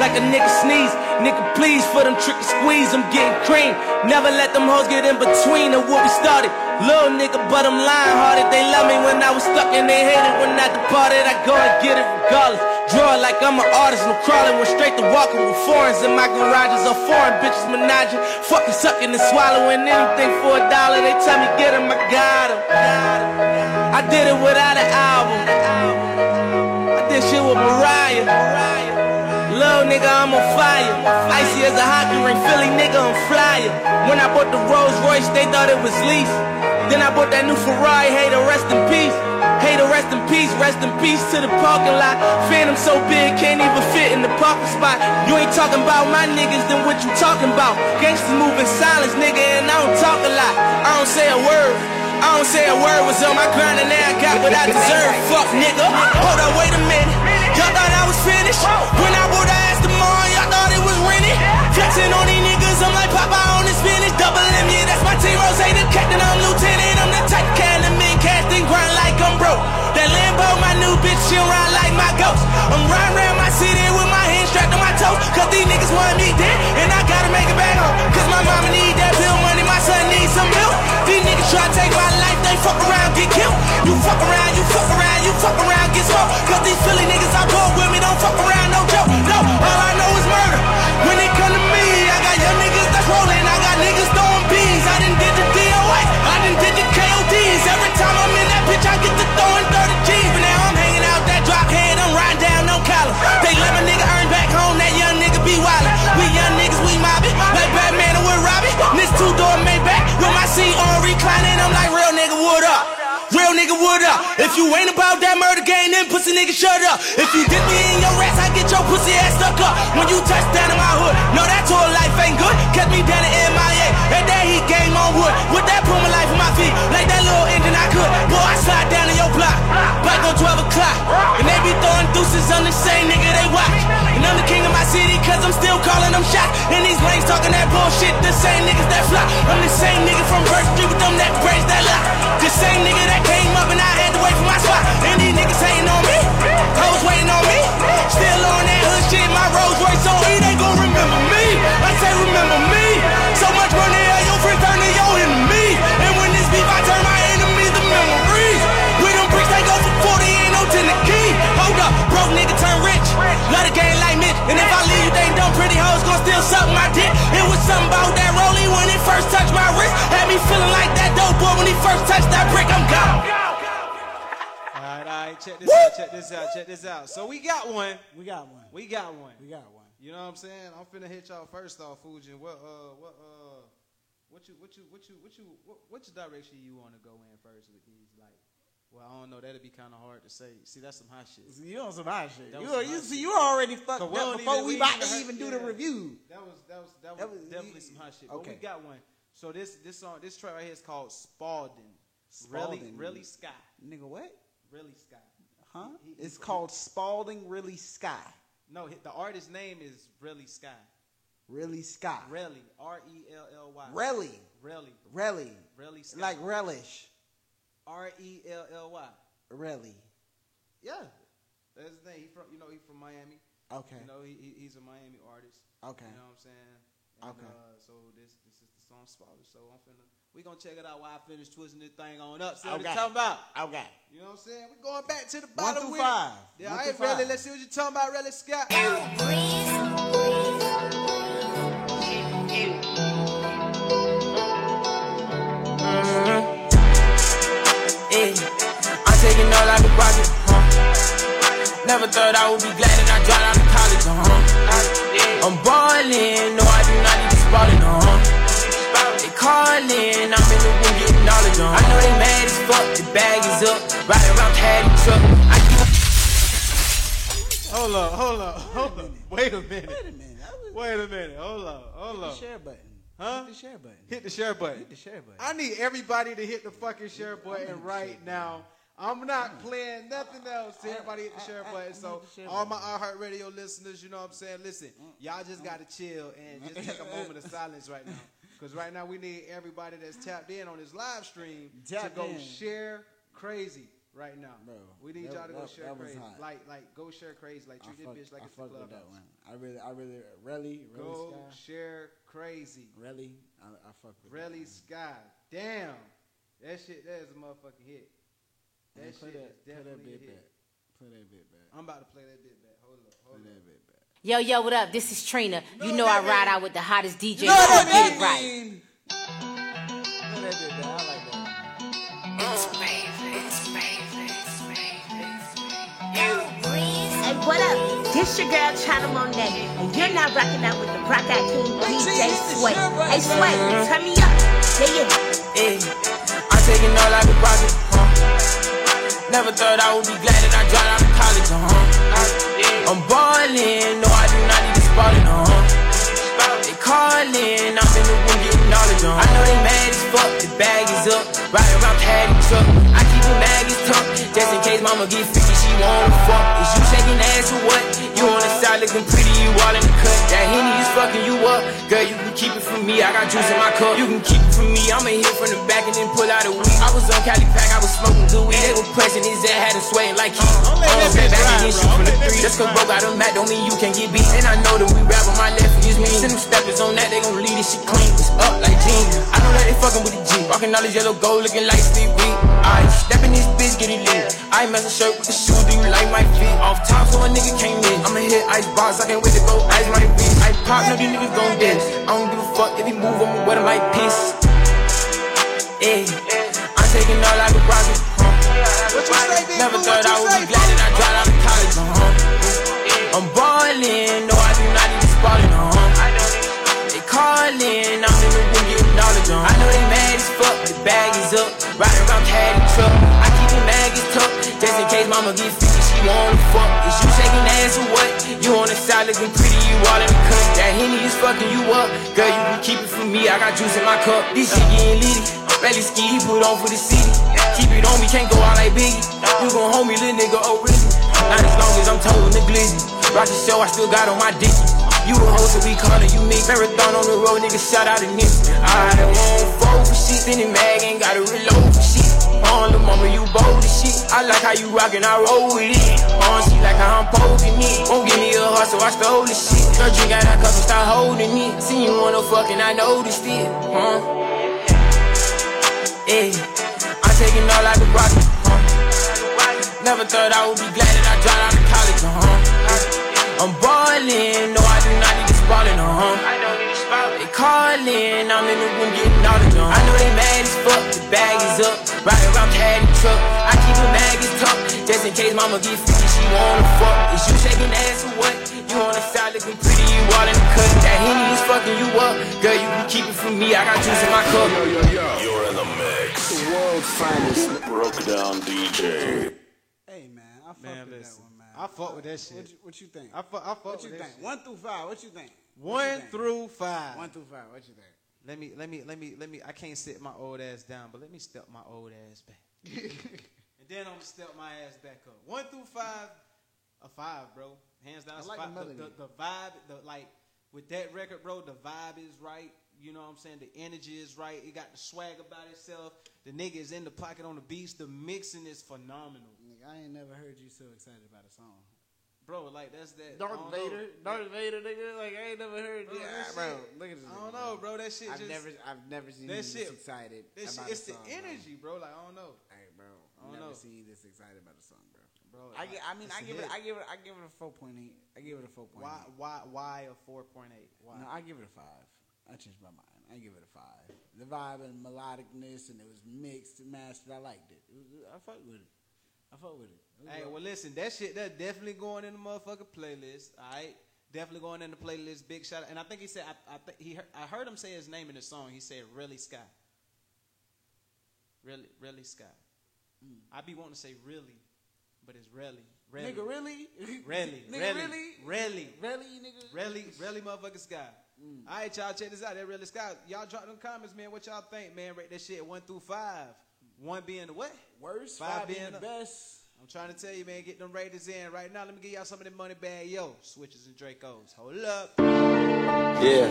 S12: Like a nigga
S4: sneeze, nigga please for them tricky squeeze, I'm getting cream. Never let them hoes get in between of what we started. Little nigga, but I'm lying hearted. They love me when I was stuck and they hated when I departed. I go and get it regardless. Draw like I'm an artist, no crawling. Went straight to walking with foreigns in my garages. All foreign bitches menaging. Fucking sucking and swallowing anything for a dollar. They tell me get 'em, I got 'em. I did it without an album. Nigga, I'm on fire. Icy as a hockey ring, Philly nigga, I'm flyer. When I bought the Rolls Royce, they thought it was lease. Then I bought that new Ferrari, hey, to rest in peace. Hey, to rest in peace, rest in peace to the parking lot. Phantom so big, can't even fit in the parking spot. You ain't talking about my niggas, then what you talking about? Gangsters move in silence, nigga, and I don't talk a lot. I don't say a word. I don't say a word was on my grind and now I got what I deserve. Fuck nigga. Hold up, wait a minute. Y'all thought I was finished. When I bought the Aston Martin, y'all thought it was rented. Flexing on these niggas, I'm like Papa on the spinach. Double M, yeah, that's my team. Ross, the captain, I'm lieutenant. I'm the type can the men casting grind like I'm broke. That Lambo, my new bitch, she'll ride like my ghost. I'm riding around my city with my hands strapped on my toes. Cause these niggas want me dead, and I gotta make it back home. Cause my mama need that my son needs some milk. These niggas try to take my life, they fuck around, get killed. You fuck around, you fuck around, you fuck around, get smoked. Cause these Philly niggas I bought with me don't fuck around, no joke. No, all I know is If you ain't about that murder game, then pussy nigga, shut up. If you dip me in your ass, I get your pussy ass stuck up. When you touch down in my hood, no, that tour life ain't good. Kept me down in MIA. and That he game on wood. With that Puma life on my feet, like that little engine I could. Boy, I slide down in block, like on 12 o'clock. And they be throwing deuces on the same nigga they watch. And I'm the king of my city, cause I'm still calling them shots. And these lanes talking that bullshit, the same niggas that fly. I'm the same nigga from Street with them that braids that lie. The same nigga that came up and I had to wait for my spot. And these niggas hating on me, hoes waiting on me. Still on that hood shit, my Rolls Royce on E, they gon' remember me. And if I leave they ain't dumb pretty hoes gon' still suck my dick. It was something about that rollie when it first touched my wrist. Had me feeling like that dope boy when he first touched that brick. I'm gone.
S2: All right, all right. Check this out. Check this out. Check this out. So we got one.
S1: We got one.
S2: We got one.
S1: We got one.
S2: You know what I'm saying? I'm finna hit y'all first off, Fujin. What uh what uh what you what you what you what you what, which direction you want to go in first with these? Like, well, I don't know. That'd be kind of hard to say. See, that's some hot shit.
S1: You on some hot shit.
S2: That
S1: You, you
S2: hot
S1: see,
S2: shit.
S1: you already fucked
S2: we
S1: up before we about to even do the review.
S2: That was that was that was,
S1: That was-
S2: definitely some hot shit. But we got one. So this this song this track right here is called Spalding. Really
S1: Spalding.
S2: really Sky.
S1: Nigga, what?
S2: Really Sky.
S1: Huh?
S2: He- he-
S1: it's
S2: he-
S1: called Spalding Really Sky.
S2: No, the artist name is Really Sky.
S1: Really Sky.
S2: Really. R E L L Y.
S1: Really.
S2: Relly.
S1: Relly
S2: Sky.
S1: Like relish.
S2: R E L L Y.
S1: Relly.
S2: Yeah. That's the thing. He from you know he from Miami.
S1: Okay.
S2: You know he, he he's a Miami artist.
S1: Okay.
S2: You know what I'm saying? And,
S1: Okay.
S2: Uh, so this this is the song Spalding. So I'm finna we gonna check it out while I finish twisting this thing on up. See what
S1: Okay.
S2: it's talking about.
S1: Okay.
S2: You know what I'm saying? We're going back to the bottom.
S1: One through
S2: with it.
S1: five.
S2: Yeah,
S1: One
S2: I ain't
S1: through
S2: really. Let's see what you're talking about, really, Scott.
S4: Yeah. I take
S5: taking all like a rocket, huh? Never thought I would be glad that I dropped out of college, uh-huh. I'm ballin', no, I do not need to ballin', uh-huh. They callin', I'm in the room getting knowledge, uh-huh. I know they mad as fuck, the bag is up, riding around caddy truck. I keep
S2: Hold up, hold up, hold up. Wait a minute.
S1: Wait a minute. I was-
S2: Wait a minute. Hold up, hold
S1: Hit the
S2: up.
S1: share button.
S2: Huh?
S1: Hit the share button.
S2: Hit the share button.
S1: Hit the share button.
S2: I need everybody to hit the fucking share button right now. I'm not playing nothing else. Everybody hit the share button. So all my iHeartRadio listeners, you know what I'm saying? Listen, y'all just gotta chill and just take a moment of silence right now. Because right now we need everybody that's tapped in on this live stream to go
S1: in.
S2: share crazy right now.
S1: Bro,
S2: we need
S1: that-
S2: y'all to go
S1: that-
S2: share
S1: that
S2: crazy.
S1: hot.
S2: Like, like go share crazy. Like treat this bitch like
S1: I
S2: it's
S1: fuck with that one. I really, I really, really, really,
S2: Go
S1: Sky.
S2: share crazy.
S1: Really, I, I fuck with
S2: Really, Sky. Damn. That shit, that is a motherfucking hit.
S1: That.
S2: That
S1: play
S2: shit
S1: that,
S2: is
S1: play that
S2: definitely a
S1: bit
S2: hit.
S1: back. Play that bit back.
S2: I'm about to play that bit back. Hold up, hold
S1: Play
S2: up.
S1: that bit back.
S14: Yo, yo, what up? This is Trina. You know
S1: that
S14: I ride
S1: mean?
S14: out with the hottest DJ.
S1: You know what
S14: so
S1: that
S14: get it right.
S1: mean? Play that bit back. I like that.
S15: Hey, what up? This your girl China Monet, and you're not rocking out with the Rock Out King DJ Sway. Hey Sway, turn me up. Yeah, yeah.
S5: Hey, I'm taking all like a rocket, huh? Never thought I would be glad that I dropped out of college, uh-huh. I'm ballin', no, I do not need to ballin', uh-huh. They callin', I'm in the room getting knowledge, uh-huh. I know they mad as fuck, the bag is up, riding around caddy truck. I case mama get freaky, she wanna fuck. Is you shaking ass or what? You on the side looking pretty, you all in the cut. That Henny is fucking you up, girl, you can keep it from me. I got juice in my cup, you can keep it from me. I'ma hit from the back and then pull out a weed. I was on Cali Pack, I was smoking good weed. They were pressing his ass, had him sweating like he.
S2: Uh-huh, let
S5: Oh, uh-huh.
S2: that
S5: back
S2: bitch
S5: back
S2: ride,
S5: and then shoot from the
S2: Don't let that
S5: three. Just cause bro got a mat don't mean you can't get beat. And I know that we rap on my left is me. Send them steppers on that, they gon' leave this shit clean. It's up like jeans. I know that they fucking with the G. Rockin' all this yellow gold looking like Steve Reed. I step in this bitch, get it lit. I mess a shirt with the shoes, do you like my feet? Off top so a nigga can't miss. I'ma hit ice box, I can't wait to go ice my wrist. I pop, no these niggas gon' dance. I don't give a fuck if he move, I'ma wet him like piss. Yeah, I'm taking all like a rocket. Never thought I would be glad that I dropped out of college. Uh-huh. I'm ballin', no, I do not need to ballin'. Uh-huh. They callin', I'm in the room getting knowledge. Uh-huh. I know they mad as fuck, the bag is up, around caddy truck. I keep it mag as tuck, just in case mama get freaky, she wanna fuck. Is you shaking ass or what? You on the side looking pretty, you all in the cut. That Henny is fucking you up, girl, you can keep it from me. I got juice in my cup. This shit getting litty, belly ski, he put on for the city. Keep it on me, can't go out like Biggie. You gon' hold me, little nigga, oh really? Not as long as I'm told the glizzy. Rock the show, I still got on my dick. You a hoe, so we callin' you me. Marathon on the road, nigga, shout out to nigga. I don't want fold for shit, then the mag ain't gotta reload for shit. On the mama, you bold as shit. I like how you rockin', I roll with it. On she like how I'm poking it. Won't give me a heart, so I stole the shit. Girl, drink out that cup and start holding it. See you wanna fuck and I noticed it. Huh? Yeah, I'm taking all like a rocket. Huh? Never thought I would be glad that I dropped out of college. Uh-huh. I'm ballin', no, I do not need to ballin'. Uh-huh. They callin', I'm in the room getting knowledge. Uh-huh. I know they mad as fuck, the bag is up, riding around caddy truck. I keep a mag as tuck, just in case mama get freaky, she wanna fuck. Is you shaking ass or what? You on the side looking pretty, you all in the cut. That Henny is fucking you up, girl, you can keep it from me. I got juice in my cup. Yo, yo, yo.
S16: You're in the mix. The world's finest broke down DJ.
S1: Hey man, I fuck
S2: Man,
S1: with
S2: listen.
S1: that one, man.
S2: I fuck with that
S1: What
S2: shit.
S1: you, what you think?
S2: I fuck, I fuck
S1: what
S2: with
S1: you
S2: that
S1: think?
S2: shit.
S1: One through five. What you think? What you
S2: One
S1: think?
S2: through five.
S1: One through five. What you think?
S2: Let me, let me, let me, let me. I can't sit my old ass down, but let me step my old ass back, and then I'm gonna step my ass back up. One through five, a five, bro. Hands down,
S1: I like
S2: five.
S1: the
S2: The, the, the vibe, the like with that record, bro. The vibe is right. You know what I'm saying? The energy is right. It got the swag about itself. The nigga is in the pocket on the beats. The mixing is phenomenal,
S1: Nigga, I ain't never heard you so excited about a song.
S2: Bro. Like that's that. I
S1: Darth Vader,
S2: know.
S1: Darth Vader, nigga. Like I ain't never heard.
S2: Bro,
S1: yeah,
S2: that
S1: bro.
S2: shit-
S1: Look at this.
S2: I don't know, bro. That shit
S1: I've
S2: just.
S1: never, I've never seen
S2: that shit-
S1: this excited
S2: that shit,
S1: about
S2: it's
S1: a
S2: the
S1: song, bro.
S2: energy, bro. Like I don't know,
S1: Hey, bro.
S2: I don't
S1: never
S2: know.
S1: seen this excited about a song, bro.
S2: bro.
S1: I, gi- I mean, I give it. I give it, I give it a four point eight. I give it a four point
S2: Why, why, why a four point eight? Why?
S1: No, I give it a five. I changed my mind. I give it a five. The vibe and melodicness, and it was mixed and mastered. I liked it. it was, I fucked with it. I fuck with it.
S2: Hey, well, listen, that shit that's definitely going in the motherfucking playlist. All right, definitely going in the playlist. Big shout out, and I think he said I, I think he heard, I heard him say his name in the song. He said really Sky. Really, really Sky. Mm. I be wanting to say really, but it's really, really,
S1: Nigga, really?
S2: really,
S1: Nigga,
S2: really,
S1: really?
S2: really,
S1: Really, nigga?
S2: really, really, motherfucking Sky. Mm. All right, y'all, check this out. That really Sky. Y'all drop them comments, man. What y'all think, man? Rate that shit one through five. One being the what?
S1: Worst,
S2: Five,
S1: five
S2: being
S1: being the best.
S2: I'm trying to tell you, man, get them Raiders in right now. Let me give y'all some of the money bag, yo. Switches and Dracos. Hold up.
S17: Yeah.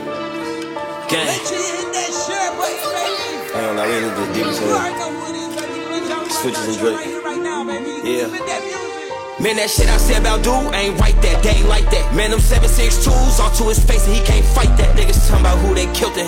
S17: Gang.
S1: Let you hit that button, baby.
S17: I don't know, we ain't even deep as
S1: You already
S17: hell.
S1: know who it is, baby.
S17: Switches and
S1: Right here, right now, baby.
S17: Yeah.
S1: Spit that music.
S10: Man, that shit I said about dude ain't right that, they ain't like that. Man, them 762s all to his face and he can't fight that. Niggas talking about who they killed in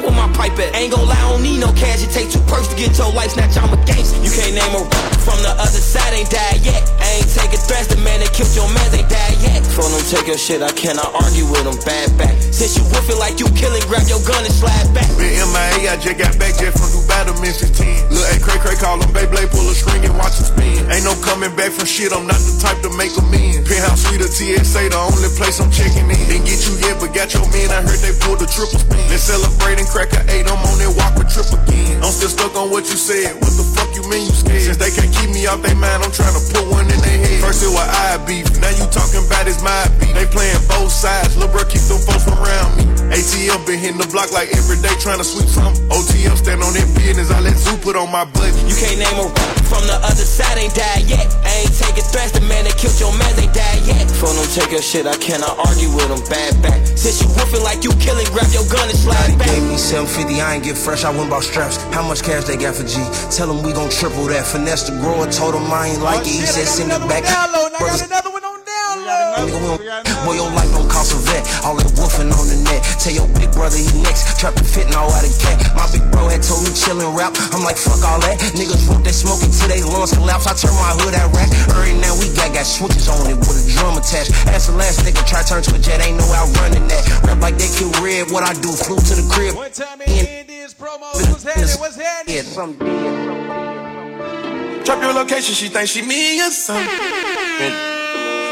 S10: here. Where my pipe at? Ain't gon' lie, I don't need no cash. It take two perks to get your life snatch. I'm a gangster. You can't name a from the other side, ain't died yet. I ain't taking threats. The man that killed your man ain't died yet.
S17: Phone them, take your shit, I cannot argue with them. Bad back.
S10: Since you woofing like you killing, grab your gun and slide back.
S18: Been MIA, I just got back just from Dubai to Memphis 10. Lil' A Cray Cray call him Beyblade, pull a string and watch him spin. Ain't no coming back from shit, I'm not the type to make a in. Penthouse suite of TSA, the only place I'm checking in. Didn't get you yet, but got your men, I heard they pulled the triple spin. Let's celebrate and crack a eight, I'm on that walk with trip again. I'm still stuck on what you said, what the fuck you mean you scared? Since they can't keep me off they mind, I'm trying to put one in their head. First it was I beef, now you talking about it's my beef. They playing both sides, lil' bro keep them folks around me. ATL been hitting the block like every day trying to sweep something. OTM stand on that business, I let Zoo put on my budget.
S10: You can't name a from the other side, ain't died yet. I ain't taking threats. The man that killed your man ain't died yet.
S17: Phone them, take your shit, I cannot argue with them. Bad back.
S10: Since you woofing like you killing, grab your gun and slide back.
S7: Gave me 750, I ain't get fresh, I went bought straps. How much cash they got for G? Tell them we gon' triple that. Finesse the grower, told him I ain't like it. He said send it back. Brothers-
S2: Another one on
S7: Nigga, Boy, your life don't cost a vet. All that Tell your big brother he next. Trap the fit and all out of cat. My big bro had told me chillin' rap. I'm like, fuck all that. Niggas want that smoke until they lungs collapse. I turn my hood at rack. Right now we got got switches on it with a drum attached. Ask the last nigga try turn to a jet. Ain't no outrunning that. Rap like they kill red. What I do? Flew to the crib.
S2: One time in Indians promo. What's happening? What's happening?
S7: Yeah, some
S6: Drop your location, she think she me or something.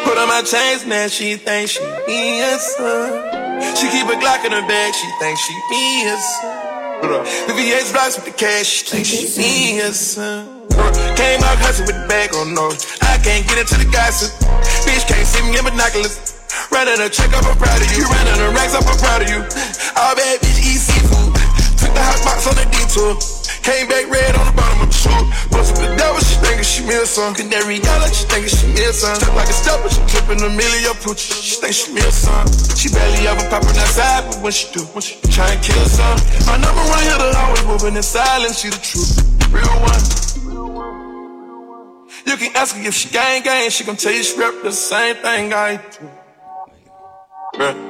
S6: Put on my chains, now she think she me or something. She keep a Glock in her bag, she thinks she me something. The VH blocks with the cash, she thinks she me something. Came out hustling with the bag on nose. I can't get into the gossip. Bitch can't see me in binoculars. Running a check up, I'm proud of you. Running the racks up, I'm proud of you. All bad bitch eat seafood. Took the hot box on the detour. Came back red on the bottom of the shoe. Bustin' the devil, she thinkin' she me some. Canary yellow, she thinkin' she me some. Step like a stepper, she drippin' a million poochie. She think she me some. She barely ever poppin' outside, but when she do, when she try and kill some. My number one hitter always moving in silence, she the truth. Real one. You can ask her if she gang gang, she gon' tell you she rep the same thing I do. Bruh.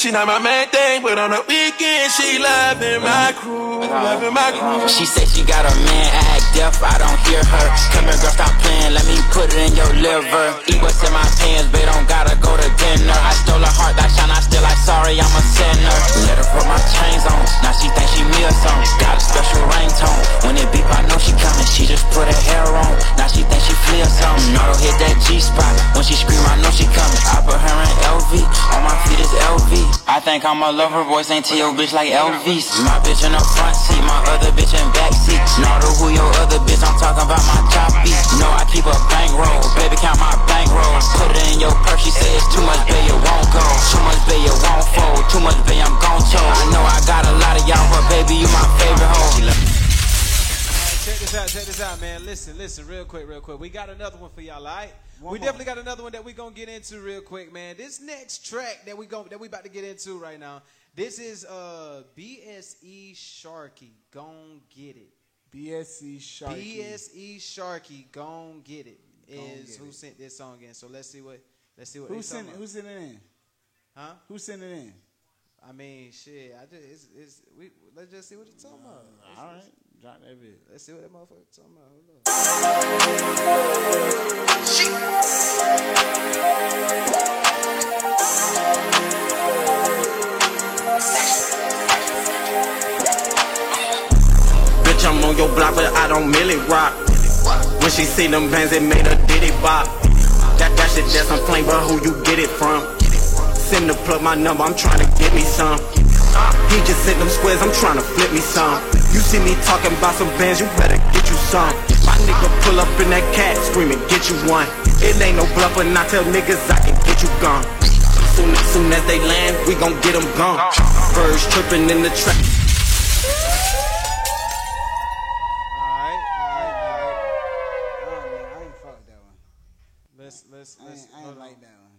S6: She not my main thing, but on the weekend she loving my crew, loving my crew.
S19: She say she got a man, act deaf, I don't hear her. Come here, girl, stop playing, let me put it in your liver. Eat what's in my pants, babe, don't gotta go to dinner. I stole her heart, that shine, I still like sorry, I'm a sinner. Let her put my chains on, now she think she me or something. Got a special ringtone, when it beep, I know she coming. She just put her hair on, now she think she flee or something. Auto hit that G spot, when she scream, I know she coming. I put her in LV, on my feet is LV. I think I'm a lover boy, ain't to your bitch like Elvis. My bitch in the front seat, my other bitch in back seat. Know who your other bitch, I'm talking about my choppy. No, I keep a bankroll, baby count my bankroll. Put it in your purse, she says too much, baby, won't go. Too much, baby, won't fold. Too much, baby, I'm gon' choke. I know I got a lot of y'all, but baby, you my favorite hoe.
S2: Check this out, check this out, man. Listen, listen, real quick, real quick. We got another one for y'all, all right?
S1: One
S2: we
S1: more.
S2: definitely got another one that we gonna get into real quick, man. This next track that we go that we about to get into right now. This is uh BSE Sharky, gon' get it.
S1: BSE Sharky.
S2: BSE Sharky, gon' get it. Is
S1: Get
S2: who
S1: It.
S2: sent this song in? So let's see what let's see what
S1: Who sent Who sent it in?
S2: Huh?
S1: Who sent it in?
S2: I mean, shit. I just it's, it's we let's just see what it's talking about. Let's-
S1: All right, drop that bit.
S2: Let's see what that motherfucker talking about. Hold up.
S20: Bitch, I'm on your block, but I don't merely rock.
S10: When she see them bands, it made her diddy bop. That, that shit just I'm playing, but who you get it from? Send the plug my number, I'm trying to get me some. He just sent them squares, I'm trying to flip me some. You see me talking about some bands, you better get you some. My nigga pull up in that cat, screaming, get you one. It ain't no bluff, and I tell niggas I can get you gone. Soon, as soon as they land, we gon' get them gone. Birds tripping in the trap.
S2: Let's let's
S1: I
S2: let's.
S1: ain't, I
S2: hold
S1: ain't
S2: on.
S1: like that one.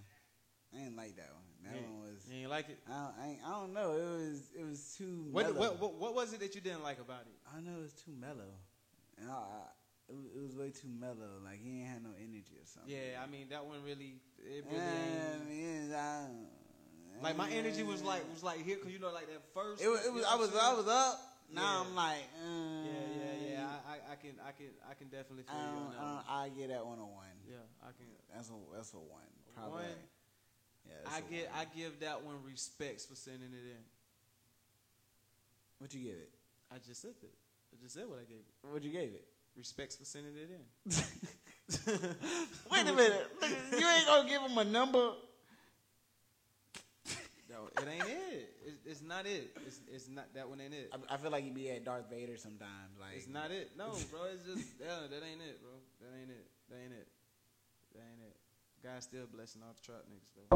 S1: I ain't like that one. That
S2: You ain't-
S1: one was.
S2: you ain't like it?
S1: I don't, I, ain't, I don't know. It was it was too.
S2: What,
S1: mellow.
S2: what what what was it that you didn't like about it?
S1: I know it was too mellow. And I, I, it, was, way too mellow. Like he ain't had no energy or something.
S2: Yeah, I mean that one really it really
S1: Yeah, I
S2: Like my energy was like was like here because you know like that first.
S1: It was. It was I was. I was up. Now
S2: Yeah.
S1: I'm like. Uh,
S2: Yeah, yeah, yeah. I, I, can, I can, I can definitely feel you on.
S1: I, I get that one on one.
S2: Yeah, I can.
S1: That's a that's a one. Probably.
S2: One.
S1: Yeah,
S2: I get,
S1: one.
S2: I give that one respects for sending it in.
S1: What you give it?
S2: I just said it. I just said what I gave it.
S1: What you gave it?
S2: Respects for sending it in.
S1: Wait a minute. You ain't gonna give him a number.
S2: No, it ain't it. It's, it's not it. It's, it's not that one ain't it.
S1: I, I feel like you be at Darth Vader sometimes. Like
S2: It's not it. No, bro. It's just yeah, that ain't it, bro. That ain't it. That ain't it. That ain't it. God's still blessing all the trap niggas though.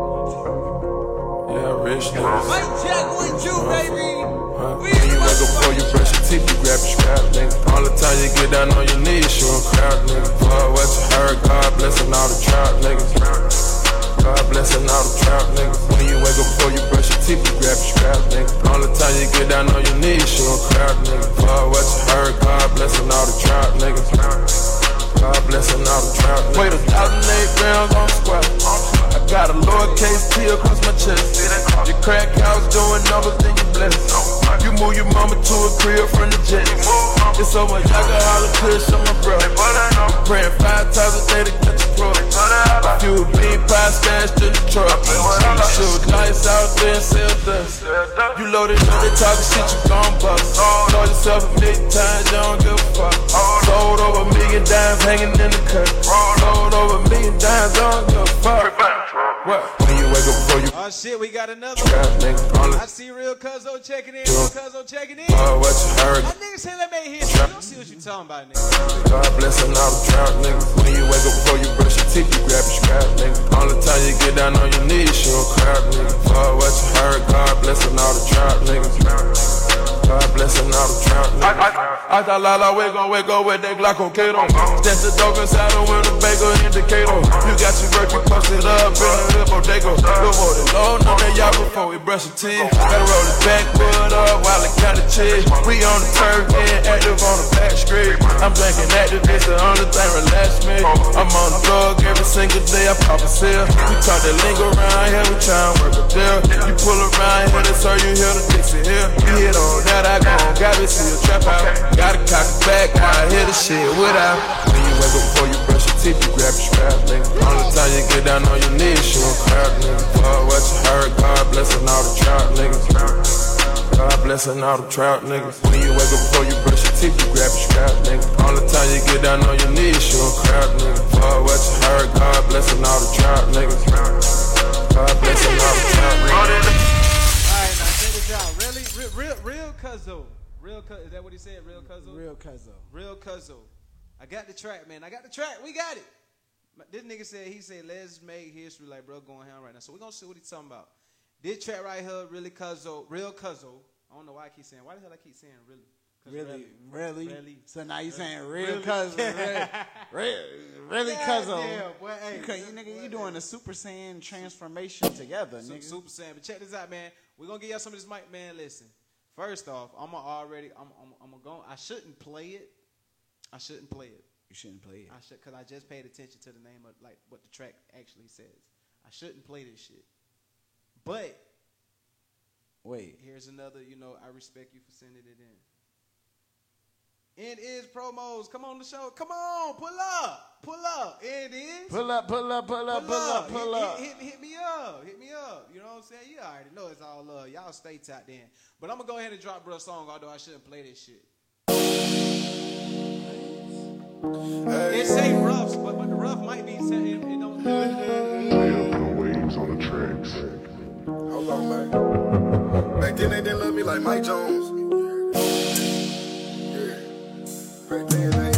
S21: Yeah, rich niggas.
S1: Mike Jack with you, baby.
S21: Huh? When you before you brush your teeth, you grab your scrap, nigga. All the time you get down on your knees, you a crowd, nigga. Fuck what you heard, God blessing all the trap niggas. God blessing all the trap niggas. When you wake up before you brush your teeth, you grab your scrap, nigga. All the time you get down on your knees, you a crowd, nigga. Fuck what you heard, God blessing all the trap niggas. God blessing all the trap niggas. Wait a thousand eight rounds on squat. I got a lowercase T across my chest. Your crack house doing numbers, then you bless. You move your mama to a crib from the jet. It's so much alcohol and kush on my bro. Praying five times a day to get your pro. A bean pie stashed in the truck. Shoot nice out there and sell dust. You loaded up, they talking shit, you gon' bust. Told yourself a million times, you don't give a fuck. Sold over a million dimes hanging in the cut. Sold over
S2: shit, we got another
S21: nigga,
S2: I see real Cuzzo checking in. Real Cuzzo checking in.
S21: Oh, what you heard?
S2: My nigga say let me hear. You don't see what you talking about, nigga.
S21: God blessing all the trap niggas. When you wake up before you brush your teeth, you grab your scrap, nigga. All the time you get down on your knees, you a crap, nigga. Fuck what you heard, God blessing all the trap niggas. God blessing all the trap niggas. I thought Lala we gon' wake up with that Glock on Kato. That's the dog inside the window, bagel indicator. You got your you posted up in the hood bodega. Look more than oh, low, know that y'all before we brush your teeth. Gotta roll the backwood up while it kinda chill. We on the turf, getting active on the back street. I'm drinking active, it's the only thing relax me. I'm on the drug every single day, I pop a seal. We talk that lingo around here, we try and work a deal. You pull around here, that's all you hear the Dixie here. You hit on that, I go on, got see a trap out. Gotta cock it back, I hear the shit without. When you wake up before you brush your teeth, you grab your scrap, nigga. All the time you get down on your knees, you a crap, nigga. Fuck what you heard, God blessing all the trap niggas. God blessing all the trap niggas. When you wake up before you brush your teeth, you grab your scrap, nigga. All the time you get down on your knees, you a crap, nigga. Fuck what you heard, God blessing all the trap niggas. God blessing all the trap niggas.
S2: All right, now check this out. Really, real, real, real Cuzzo. Real Cuzzo. Is that what he said? Real Cuzzo.
S1: Real Cuzzo.
S2: Real Cuzzo. I got the track, man. I got the track. We got it. This nigga said he said let's make history like bro going ham right now. So we're gonna see what he's talking about. This track right here, really Cuzzo, real Cuzzo. I don't know why I keep saying. Why the hell I keep saying really?
S1: Really, really,
S2: really.
S1: So now you saying real cousin, really, really, really
S2: Yeah,
S1: cousin.
S2: yeah, boy, hey.
S1: you, you nigga, you doing a Super Saiyan transformation together, nigga.
S2: Super Saiyan. But check this out, man. We're gonna get y'all some of this mic, man. Listen. First off, I'm already. I'm. I'm. I'm gonna go. I shouldn't play it. I shouldn't play it.
S1: You shouldn't play it.
S2: I should, cause I just paid attention to the name of like what the track actually says. I shouldn't play this shit. But
S1: Wait,
S2: here's another. You know, I respect you for sending it in. It is promos. Come on the show. Come on, pull up, pull up. It is.
S1: pull up, pull up, pull up, pull up, pull up.
S2: Hit, hit, hit me up. Hit me up. You know what I'm saying? You already know it's all love. Y'all stay tapped in. But I'm gonna go ahead and drop bro a song, although I shouldn't play this shit. It say roughs, but, but the rough might be saying it, it don't.
S11: waves on the tracks. Hold on, man. Back then they didn't love me like Mike Jones. Then they I?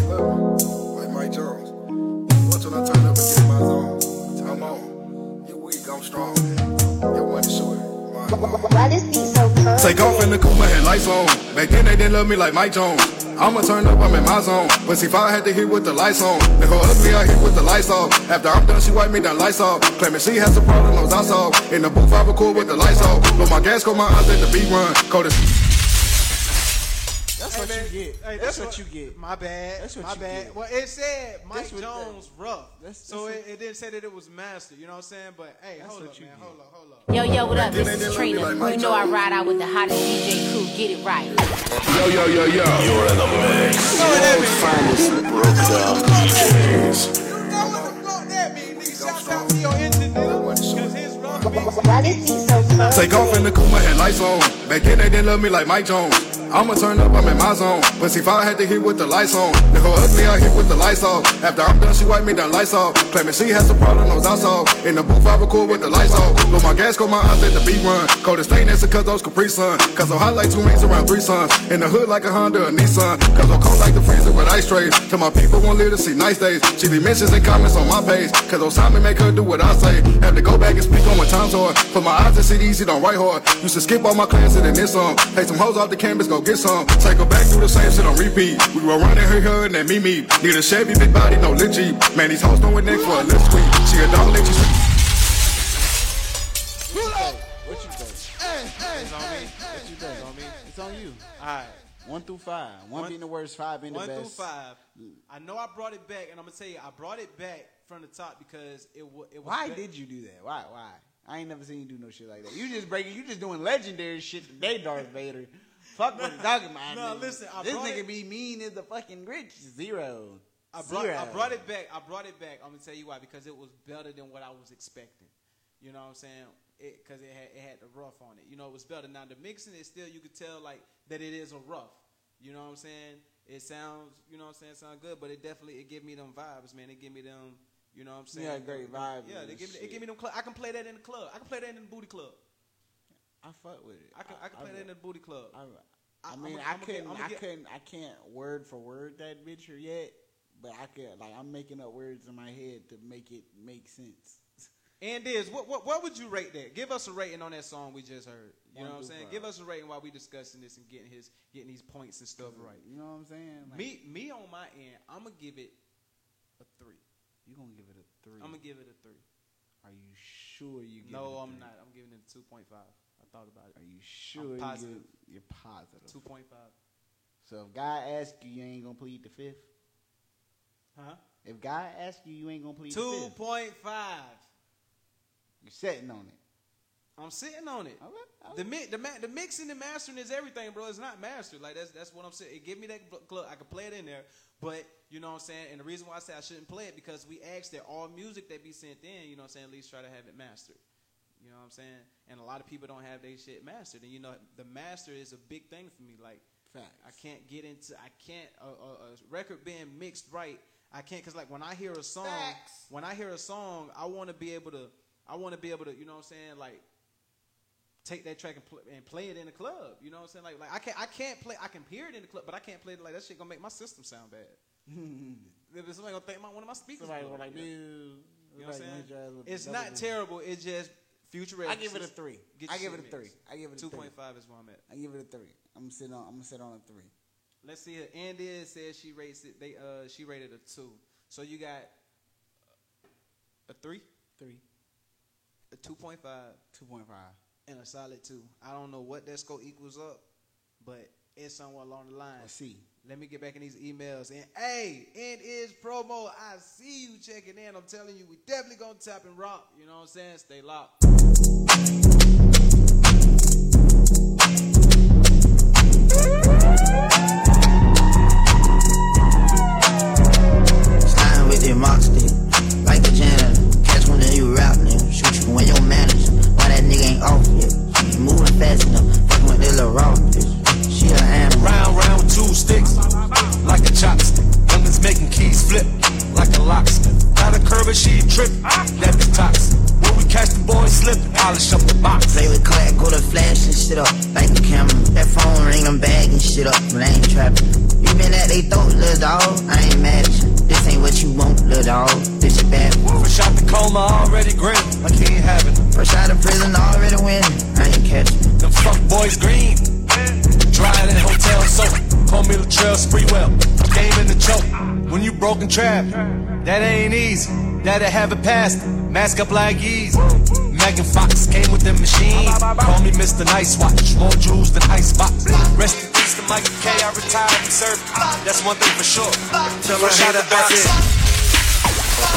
S11: Take off in the coupe, my headlights on. Back then they didn't love me like Mike Jones. I'ma turn up, I'm in my zone. But see, if I had to hit with the lights on, the go ugly, I hit with the lights off. After I'm done, she wipe me down, lights off. Claiming she has a problem, knows I solve. In the booth, I record with the lights off. But my gas, go my eyes, let the beat run. Cold as
S1: That's what you get.
S2: Hey,
S1: that's what you get.
S2: My bad.
S1: That's what
S2: my
S1: you
S2: bad.
S1: get.
S2: Well, it said Mike
S1: That's what-
S2: Jones rough.
S1: That's-
S2: so it, it didn't say that it was master. You know what I'm saying? But hey, hold up, man. Hold up, hold up.
S14: Yo, yo, what up? This is Trina. You know I ride out with the hottest DJ crew. Get it right.
S16: Yo, yo, yo, yo. You're in the mix. World finest broke down DJs. You
S2: know what the fuck that means. Shout out to your engineer. Cause his rock beats.
S22: Why this beat so cold?
S11: Take off in the coupe, my headlights on. Back then they didn't love me like Mike Jones. I'ma turn up, I'm in my zone. But see, if I had to hit with the lights on, go ugly, I hit with the lights off. After I'm done, she wipe me down, lights off. Claiming she has a problem, knows I solve. In the booth, I record with the lights off. Blow my gas, go my eyes, let the beat run. Coldest thing that's cause those Capri Sun. Cause I'm hot like two rings around three suns. In the hood like a Honda or Nissan. Cause I'm cold like the freezer with ice trays. Till my people won't live to see nice days. She leave mentions and comments on my page. Cause Osama make her do what I say. Have to go back and speak on my times hard. For my eyes to see easy, don't write hard. Used to skip all my classes and this song. Take some hoes off the campus, go get some. Take her back through the same shit on repeat. We were running her hair and then me me. Need a Chevy, big body, no lit Jeep. Man, these hoes doing next for a little sweet. She a dog, let you see.
S1: What you think? It's on me. What you think? on me? It's on you.
S2: All right.
S1: One through five. One,
S2: One-
S1: being the worst, five being the best.
S2: One
S1: best.
S2: through five. I know I brought it back, and I'm gonna tell you, I brought it back from the top because it was. It was
S1: Why
S2: ba-
S1: did you do that? Why? Why? I ain't never seen you do no shit like that. You just breaking. You just doing legendary shit today, Darth Vader. Fuck what you talking about.
S2: No,
S1: nigga.
S2: listen, I
S1: this nigga
S2: it-
S1: be mean as the fucking rich zero.
S2: I brought,
S1: Zero.
S2: I brought it back. I brought it back. I'm gonna tell you why because it was better than what I was expecting. You know what I'm saying? Because it, had it had the rough on it. You know, it was better. Now the mixing is still you could tell like that it is a rough. You know what I'm saying? It sounds, you know what I'm saying, sound good, but it definitely it give me them vibes, man. It give me them, you know what I'm saying?
S1: Yeah, great vibes
S2: Yeah, they give me, it
S1: shit.
S2: give me them. Cl- I can play that in the club. I can play that in the booty club.
S1: I fuck with it.
S2: I can, I, can play that in the booty club.
S1: I, I
S2: I'm
S1: mean, I
S2: I'm get-
S1: couldn't,
S2: I'm a
S1: I
S2: get-
S1: couldn't, I can't word for word that bitch yet, but I could, like, I'm making up words in my head to make it make sense.
S2: And is what, what what would you rate that? Give us a rating on that song we just heard. You know what I'm saying?
S1: five.
S2: Give us a rating while we discussing this and getting his getting these points and stuff right.
S1: You know what I'm saying? Like,
S2: Me me on my end, I'm gonna give it a three.
S1: you gonna give it a three?
S2: I'm gonna give it a three.
S1: Are you sure you? Give
S2: No,
S1: it a
S2: I'm not. I'm giving it a two point five. I thought about it.
S1: Are you sure?
S2: I'm positive.
S1: give- you're positive.
S2: Two point five.
S1: So if God asks you, you ain't gonna plead the fifth.
S2: Huh?
S1: If God asks you, you ain't gonna plead the
S2: Two
S1: fifth.
S2: point five.
S1: You're sitting on it.
S2: I'm sitting on it. The mi- the ma- the mixing and mastering is everything, bro. It's not mastered. Like that's that's what I'm saying. It give me that club. I can play it in there, but you know what I'm saying. And the reason why I say I shouldn't play it because we asked that all music that be sent in, you know what I'm saying, at least try to have it mastered. You know what I'm saying? And a lot of people don't have their shit mastered. And you know, the master is a big thing for me. Like, I can't get into, I can't, a, a, a record being mixed right, I can't, cause like when I hear a song, when I hear a song, I want to be able to, I want to be able to, you know what I'm saying, like, take that track and, pl- and play it in the club. You know what I'm saying? Like, like I can't, I can't play, I can hear it in the club, but I can't play it like that shit gonna make my system sound bad. Somebody gonna think my, one of my speakers.
S1: Somebody gonna like? "Dude,
S2: You know what I'm saying?
S1: hit your ass with
S2: It's not terrible. It's just future.
S1: I give it a three.
S2: Get
S1: I
S2: your
S1: give it
S2: shit
S1: a three.
S2: mixed.
S1: I give it a
S2: two
S1: three.
S2: point five is where I'm at.
S1: I give it a three. I'm gonna sit on. I'm gonna sit on a three.
S2: Let's see. Here. Andy says she rates it. They uh she rated a two. So you got a three,
S1: Three.
S2: a two point five,
S1: Two point five.
S2: and a solid two. I don't know what that score equals up, but it's somewhere along the line.
S1: Let's see.
S2: Let me get back in these emails. And hey, it is promo. I see you checking in. I'm telling you, we definitely gonna tap and rock. You know what I'm saying? Stay locked.
S9: Sliding with the mock stick, bitch. She a animal.
S23: Round, round, two sticks, like a curve making keys trippin'. That be toxic. When we catch the boys slippin', polish up the box.
S9: Play with clack, go to flash and shit up. Like the camera. That phone ring, I'm bagging shit up. But I ain't trapping. You been at they throat, little dog. I ain't mad at you. This ain't what you want, little dog. This your bad.
S23: Fresh out the coma, already grin. I can't have it.
S9: Fresh out of prison, already winning. I ain't catching.
S23: Them fuck boys green. Drying in hotel soap. Call me Latrell Sprewell. Game in the choke. When you broken trap, that ain't easy. That'll have it past. Mask up like ease. Megan Fox came with the machine. Call me Mr. Nice Watch. More jewels than ice. icebox. Rest in peace to Michael K. I retired and served. That's one thing for sure.
S16: Tell
S23: Fresh out the box.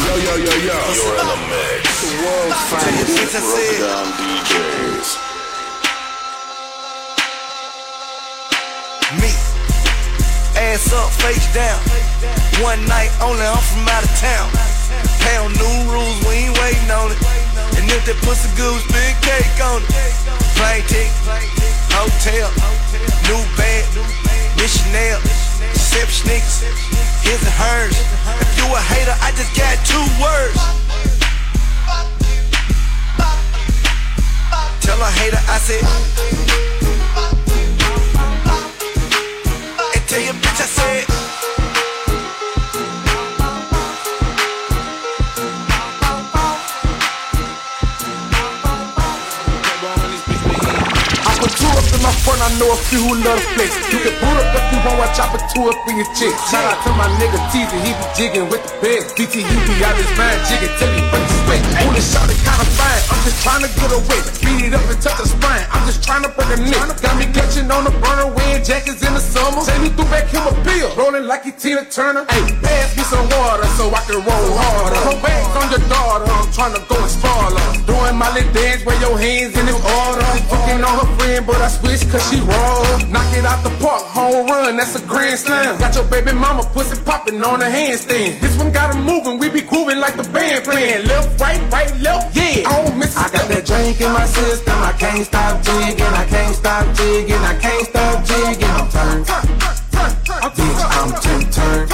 S16: Yo, yo, yo, yo. You're in the mix. The world's finest broke down DJs.
S6: Me. Ass up, face down. One night only, I'm from out of town. Pound new rules, we ain't waiting on it. And if that pussy good, we spin cake on it. Plane ticket, hotel, new bag, missionary, sip sneakers, his and hers. If you a hater, I just got two words. Tell a hater I said. Tell your bitch I said.
S24: In my front, I know a few who love the flex. You can boot up if you want, watch out for two up in your chick. Shout out to my nigga Teasy, he be jigging with the best. BTU be out his mind jigging till he break the sweat. Ooh, this shot kinda fine, I'm just trying to get away. Beat it up and touch the spine, I'm just trying to break a neck. Got me clutching on the burner, wearing jackets in the summer. Say me threw back him a bill, rolling like he Tina Turner. Hey, pass me some water so I can roll harder. Put bags on your daughter, I'm trying to go and spoil her. Doing my little dance, wear your hands in the order. Fucking on her friend, but I switch cause she raw. Knock it out the park, home run, that's a grand slam. Got your baby mama pussy popping on the handstand. This one got him moving, we be grooving like the band playing. Left, right, right, left, yeah. I don't miss I got that drink in my system, I can't stop jigging, I can't stop jigging, I can't stop jigging. I'm turned, bitch, I'm too turned.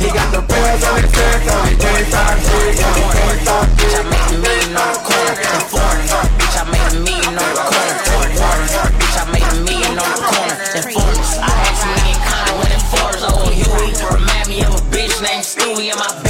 S24: He got the bells on his chest, so he can't stop jigging, can't stop
S25: Bitch, Stewie in my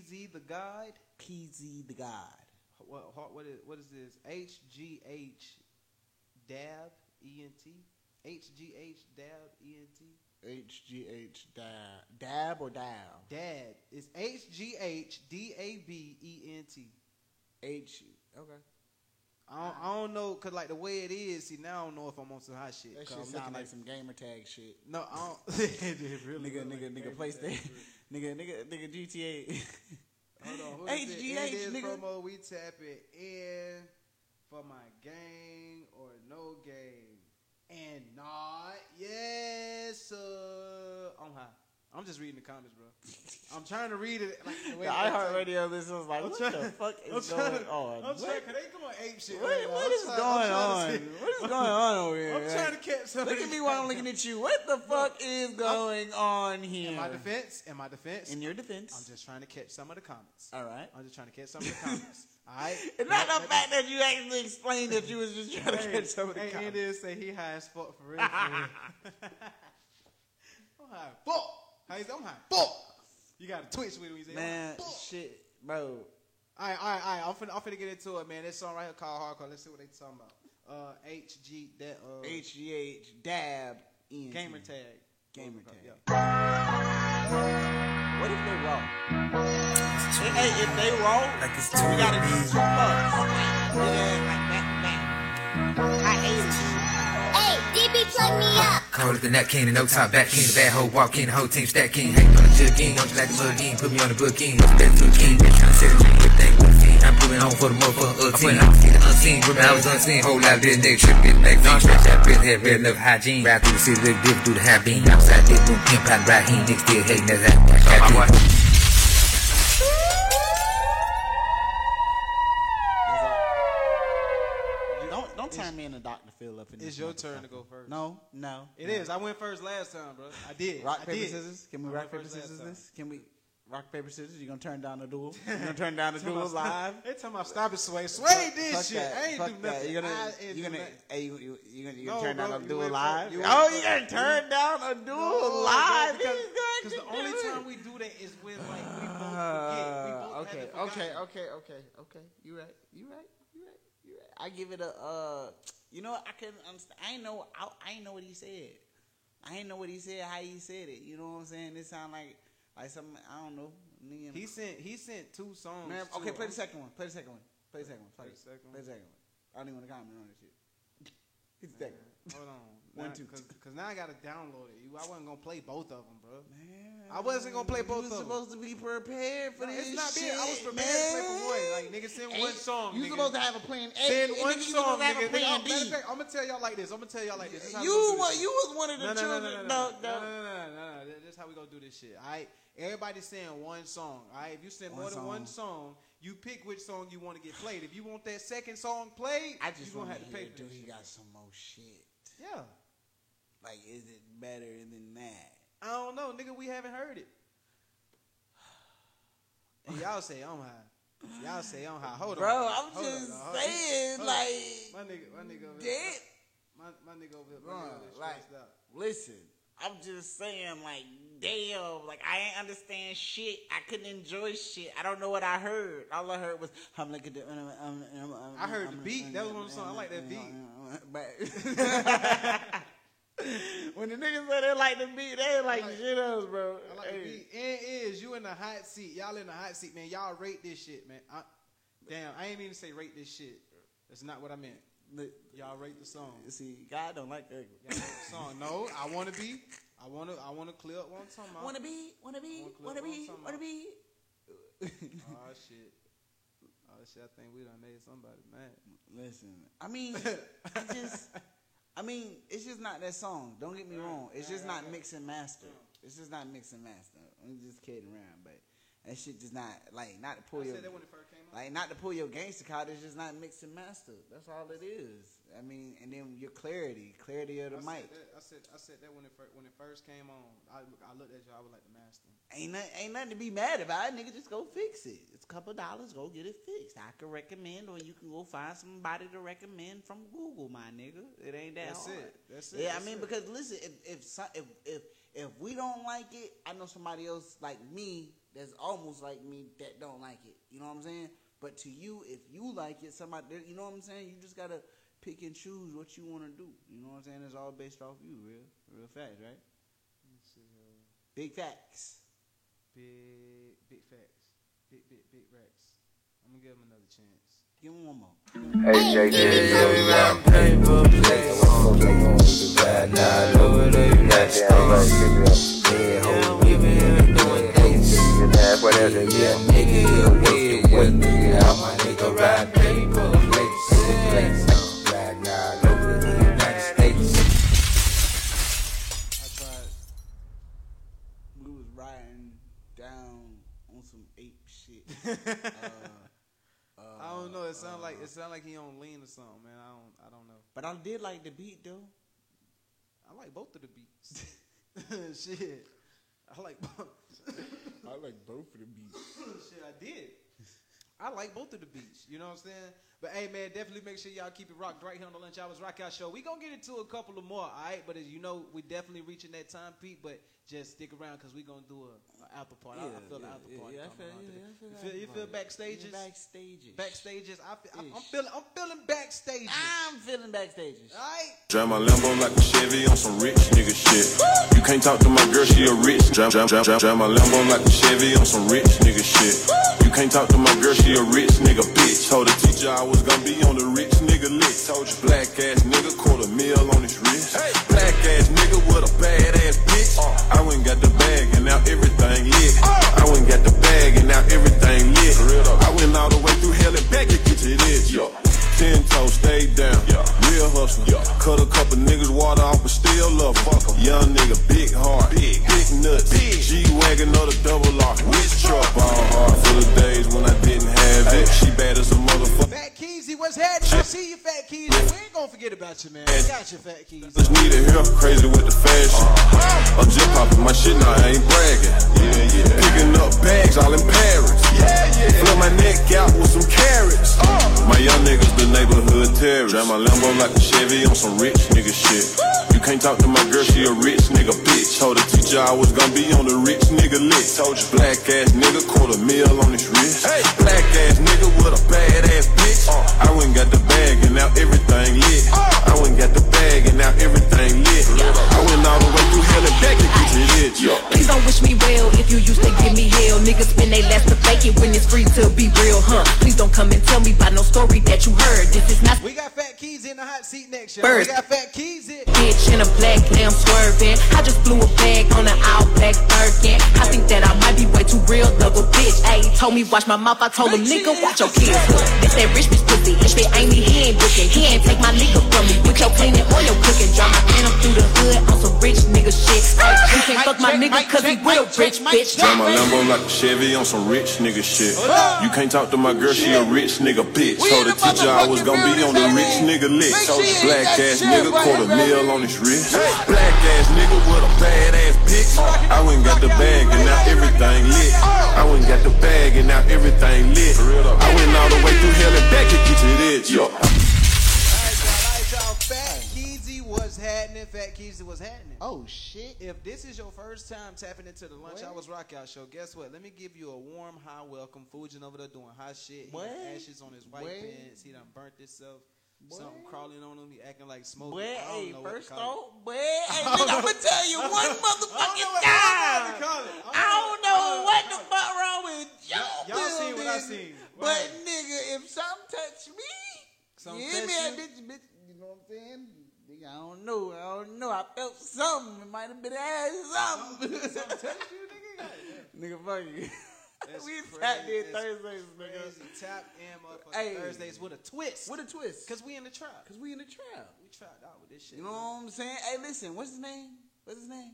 S2: PZ the guide.
S1: PZ the God.
S2: what what what is what is this? H G H dab E N T. H G H dab E N T.
S1: HGH dab. Dab or dab?
S2: Dad. It's H G H D A B E N T.
S1: H. Okay.
S2: I don't, I don't know, cause like the way it is, see now I don't know if I'm on some hot shit.
S1: That
S2: 'cause
S1: shit sound
S2: looking
S1: like
S2: at-
S1: some gamer tag shit.
S2: No, I don't. it really
S1: nigga,
S2: look
S1: nigga,
S2: like
S1: nigga, PlayStation,
S2: tag.
S1: Nigga, nigga, nigga, GTA.
S2: Hold on?
S1: HGH, nigga.
S2: promo, we tap it in for my gang or no game. And not yes, sir. I'm high. I'm just reading the comments, bro. I'm trying to read it. Like, the
S1: The iHeartRadio listeners like,
S2: I'm
S1: what
S2: trying-
S1: the fuck
S2: I'm
S1: is
S2: trying
S1: going on?
S2: I'm
S1: What?
S2: trying, cause they going ape shit.
S1: What,
S2: right now. I'm trying-
S1: going on? What is going on over here?
S2: I'm trying to catch some.
S1: Look at me while I'm looking at you. What the fuck is going on here?
S2: In my defense, in my defense,
S1: In your defense.
S2: I'm just trying to catch some of the comments.
S1: All right.
S2: I'm just trying to catch some of the comments. All right.
S1: It's not the fact that you actually explained that you was just trying to catch some of the
S2: hey,
S1: comments.
S2: Andy say he high as fuck for real. I'm high fuck. How you say I'm high? Fuck. You got to twitch with him. You say,
S1: Man,
S2: I'm high as fuck.
S1: shit, bro.
S2: All right, all right, all right. I'm finna, I'm finna get into it, man. This song right here called Hardcore. Let's see what they talking about. Uh, HG that uh
S1: HGH dab ENT.
S2: gamer tag.
S1: Gamer tag.
S2: Yeah.
S1: What if they raw? Hey, hey, if they raw,
S26: Like it's
S1: we gotta do
S26: too
S1: two bucks. Yeah, like back to back. I hate it.
S22: Hey, DB, plug me up.
S26: Cold the napkin and no top back king. The bad hoe walk in, the whole team stack king. Hey, on the jug king, don't you like the mug king? Put me on the book king. What's better for the king? Bitch, tryna set a dream, everything with a fiend. I'm proving home for the motherfucker team. I'm feeling unseen, remember I was unseen. Whole lot of this nigga tripping, back fiend. Stretch out, breath, head, red, enough hygiene. Ride through the city, live, live, do the high beam. Outside, dip, boom, pimp, out, Raheem. Niggas still hating, that's that.
S1: Don't don't turn me into Dr. Phil up in this.
S2: It's your turn to go first.
S1: No, no.
S2: It
S1: no.
S2: is. I went first last time, bro. I did.
S1: Rock
S2: I
S1: paper
S2: did.
S1: scissors. Can we
S2: I
S1: rock paper scissors this? Can we rock paper scissors? You gonna turn down the duel? You gonna turn down the duel live?
S2: They talking about stop it, Sway. Sway did shit.
S1: that.
S2: I ain't
S1: Fuck
S2: do
S1: that.
S2: nothing.
S1: You gonna
S2: I
S1: you
S2: do
S1: gonna hey you you you gonna, you
S2: No,
S1: gonna turn
S2: bro,
S1: down a duel live? Oh, you
S2: first.
S1: gonna turn down a duel live?
S2: Because,
S1: going
S2: the only time we do that is when like we both forget. We both
S1: okay, okay, okay, okay, okay. You right, you right, you right, you right. I give it a. uh You know. I couldn't understand. I ain't know. I, I ain't know what he said. I ain't know what he said. How he said it. You know what I'm saying? It sound like like some. I don't know. nigga-
S2: He sent he sent two songs.
S1: Man,
S2: to
S1: okay, play the second one. Play the second one. Play the second one. Play,
S2: Play the second one.
S1: Play the second one. I don't even want to comment on this shit. It's second.
S2: Hold on.
S1: One,
S2: Now-
S1: two,
S2: cause, cause now I gotta download it. I wasn't gonna play both of them, bro.
S1: Man,
S2: I wasn't gonna play both
S1: You
S2: of them.
S1: supposed to be prepared for
S2: No,
S1: this
S2: it's not
S1: shit,
S2: being. I was prepared
S1: man.
S2: to play for one. Like nigga, send one
S1: Ain't-
S2: song.
S1: You
S2: nigga.
S1: supposed to have a plan A.
S2: Send one
S1: nigga, you
S2: song,
S1: supposed to have
S2: nigga.
S1: a plan
S2: nigga I'm,
S1: B.
S2: matter of fact, I'm gonna tell y'all like this. I'm gonna tell y'all like this. this is how we
S1: You
S2: gonna do
S1: wa-
S2: this
S1: you was one of the
S2: no,
S1: children-
S2: No, no, no,
S1: no,
S2: no,
S1: no.
S2: no. This how we gonna do this shit. All right. Everybody saying one song. All right. If you send more than one song, you pick which song you want to get played. If you want that second song played,
S1: I just
S2: you gonna have
S1: to
S2: pay
S1: do he got some more shit?
S2: Yeah.
S1: Like, is it better than that?
S2: I don't know, nigga. We haven't heard it. And y'all say I'm high. Y'all say I'm high. Hold on,
S1: Bro, I'm
S2: Hold
S1: just
S2: on, on.
S1: saying,
S2: Hold on.
S1: like,
S2: my nigga, my nigga over here, my, my nigga over here, my
S1: Bro,
S2: nigga over here
S1: like,
S2: out.
S1: listen, I'm just saying, like, damn, like, I ain't understand shit. I couldn't enjoy shit. I don't know what I heard. All I heard was, I'm looking at the. Um, um, um, um,
S2: I heard the
S1: um,
S2: beat.
S1: um,
S2: That was one
S1: um,
S2: songs. I like that
S1: um,
S2: beat.
S1: um, But when the niggas said they like the beat, they like, shit else, bro.
S2: I like
S1: Hey.
S2: the beat. And is you in the hot seat? Y'all in the hot seat, man. Y'all rate this shit, man. I, damn, I ain't mean to say rate this shit. That's not what I meant. Y'all rate the song.
S1: See, God don't like that.
S2: Y'all rate the song. No, I want to be. I want to. I want to clear up one time.
S1: Wanna be, wanna be, wanna be, wanna be.
S2: Oh shit. Oh shit. I think we done made somebody mad.
S1: Listen, I mean, I just, I mean, it's just not that song. Don't get me wrong. It's just not mix and master. It's just not mix and master. I'm just kidding around, but that shit just not like not to pull
S2: I
S1: your
S2: said that when it first came
S1: like not to pull your gangster card. It's just not mix and master. That's all it is. I mean, and then your clarity, clarity of the
S2: I
S1: mic.
S2: Said that, I said I said that when it first, when it first came on. I, I looked at you. I was like the master.
S1: Ain't nothing, ain't nothing to be mad about. Nigga, just go fix it. It's a couple dollars. Go get it fixed. I can recommend, or you can go find somebody to recommend from Google, my nigga. It ain't that
S2: That's
S1: hard.
S2: it. That's it.
S1: Yeah,
S2: That's
S1: I mean,
S2: it.
S1: because listen, if if, some, if if if we don't like it, I know somebody else like me that's almost like me that don't like it. You know what I'm saying? But to you, if you like it, somebody, you know what I'm saying? You just gotta pick and choose what you want to do. You know what I'm saying? It's all based off you, real, real facts, right? Uh, big facts.
S2: Big, big facts. Big, big, big racks. I'm gonna give him another chance.
S1: Give him one more.
S17: Hey, JJ, rap paper plates. Right now, over the United States. Yeah, hold me in doing dates. Yeah, nigga, you head with me. How my nigga rap paper plates. Right
S1: uh,
S2: I don't know. It sound like it sound like he on lean or something, man. I don't I don't know.
S1: But I did like the beat though.
S2: I like both of the beats. Shit. I like both.
S27: I like both of the beats.
S2: Shit, I did. I like both of the beats. You know what I'm saying? But hey, man, definitely make sure y'all keep it rocked right here on the Lunch Hours Rock Out Show. We gonna get into a couple of more, all right? But as you know, we definitely reaching that time peak. But just stick around because we gonna do a, a after party. I- I, feel the
S1: yeah,
S2: after
S1: yeah,
S2: party.
S1: yeah, I feel-
S2: around
S1: yeah. I feel
S2: you feel, you feel backstages?
S1: Backstages.
S2: Backstages. I feel, I'm, I'm feeling. I'm feeling backstages.
S1: I'm feeling backstages.
S2: All right.
S21: Drive my Lambo like a Chevy on some rich nigga shit. You can't talk to my girl, she a rich. Drive, drive, drive, drive, drive my Lambo like a Chevy on some rich nigga shit. You can't talk to my girl, she a rich nigga bitch. Told the teacher I was gonna be on the rich nigga list. Told you black ass nigga quarter meal on his wrist. Black ass nigga with a bad ass bitch. Uh. I went and got the bag and now everything lit. Uh. I went and got the bag and now everything
S2: about you, man. We got you, Fat Keezy.
S21: Just need it here, crazy with the fashion. I'm just popping my shit now, I ain't bragging. Yeah, yeah. Picking up bags all in Paris. Yeah, yeah. Fill my neck out with some carrots. Uh. My young niggas, the neighborhood terrorists. Drive my Lambo like a Chevy on some rich nigga shit. You can't talk to my girl, she a rich nigga bitch. Told the teacher I was gonna be on the rich nigga list. Told you black ass nigga quarter meal on his wrist. Black ass nigga with a bad ass bitch. Uh. I went and got the bag and now everything lit. Uh. I went got the bag and now everything lit. I went all the way through hell and back
S12: Please don't wish me well if you used to give me hell. Niggas spend they last to fake it when it's free to be real, huh? Please don't come and tell me about no story that you heard. This is not
S2: We got Fat keys in the hot seat next year. We got Fat Keezy.
S12: bitch in a black lamb swerving. I just blew a bag on an all black Birkin. I think that I might be way too real, double bitch. Ayy, told me watch my mouth. I told him nigga watch your kids. This that rich bitch pussy. If it ain't me, he ain't booking. He ain't take my nigga from me. With your cleaning or your cooking. Drop my hand up through the hood on some rich nigga shit. Ayy, you can't fuck my nigga cause he real rich, bitch.
S21: Drive my Lambo like a Chevy on some rich nigga shit. You can't talk to my girl, she a rich nigga bitch. Told the teacher I was gonna be on the rich nigga list. Told you black ass nigga quarter meal on his wrist. Black ass nigga with a bad ass bitch. I went and got the bag and now everything lit. I went and got the bag and now everything lit. I went all the way through hell and back to get to this. Yo.
S2: Happening. Fat Keezy was happening.
S1: Oh shit!
S2: If this is your first time tapping into the Lunch Hours Rock Out Show, guess what? Let me give you a warm, high welcome. Fujin over there doing hot shit. He
S1: What?
S2: got ashes on his white
S1: What?
S2: pants. He done burnt himself. Something crawling on him. He acting like smoke.
S1: Boy,
S2: I don't
S1: hey,
S2: know what to
S1: first off, boy, hey, nigga, I'm gonna tell you one motherfucking time.
S2: I don't know what to call it.
S1: I don't know what the fuck wrong with y'all.
S2: Y'all seen what I seen.
S1: But
S2: Right.
S1: nigga, if something touch me,
S2: Something
S1: you hear me,
S2: touch you?
S1: bitch, bitch, you know what I'm saying? Nigga, I don't know, I don't know. I felt something. It might have been ass something.
S2: Something touch you, nigga?
S1: nigga, fuck you.
S2: That's
S1: we
S2: crazy.
S1: tapped in
S2: That's
S1: Thursdays, nigga.
S2: Crazy tap in
S1: Hey.
S2: Thursdays with a twist.
S1: With a twist.
S2: Cause we in the trap.
S1: Cause we in the trap.
S2: We trapped out with this shit.
S1: You know what I'm saying? Hey, listen, what's his name? What's his name?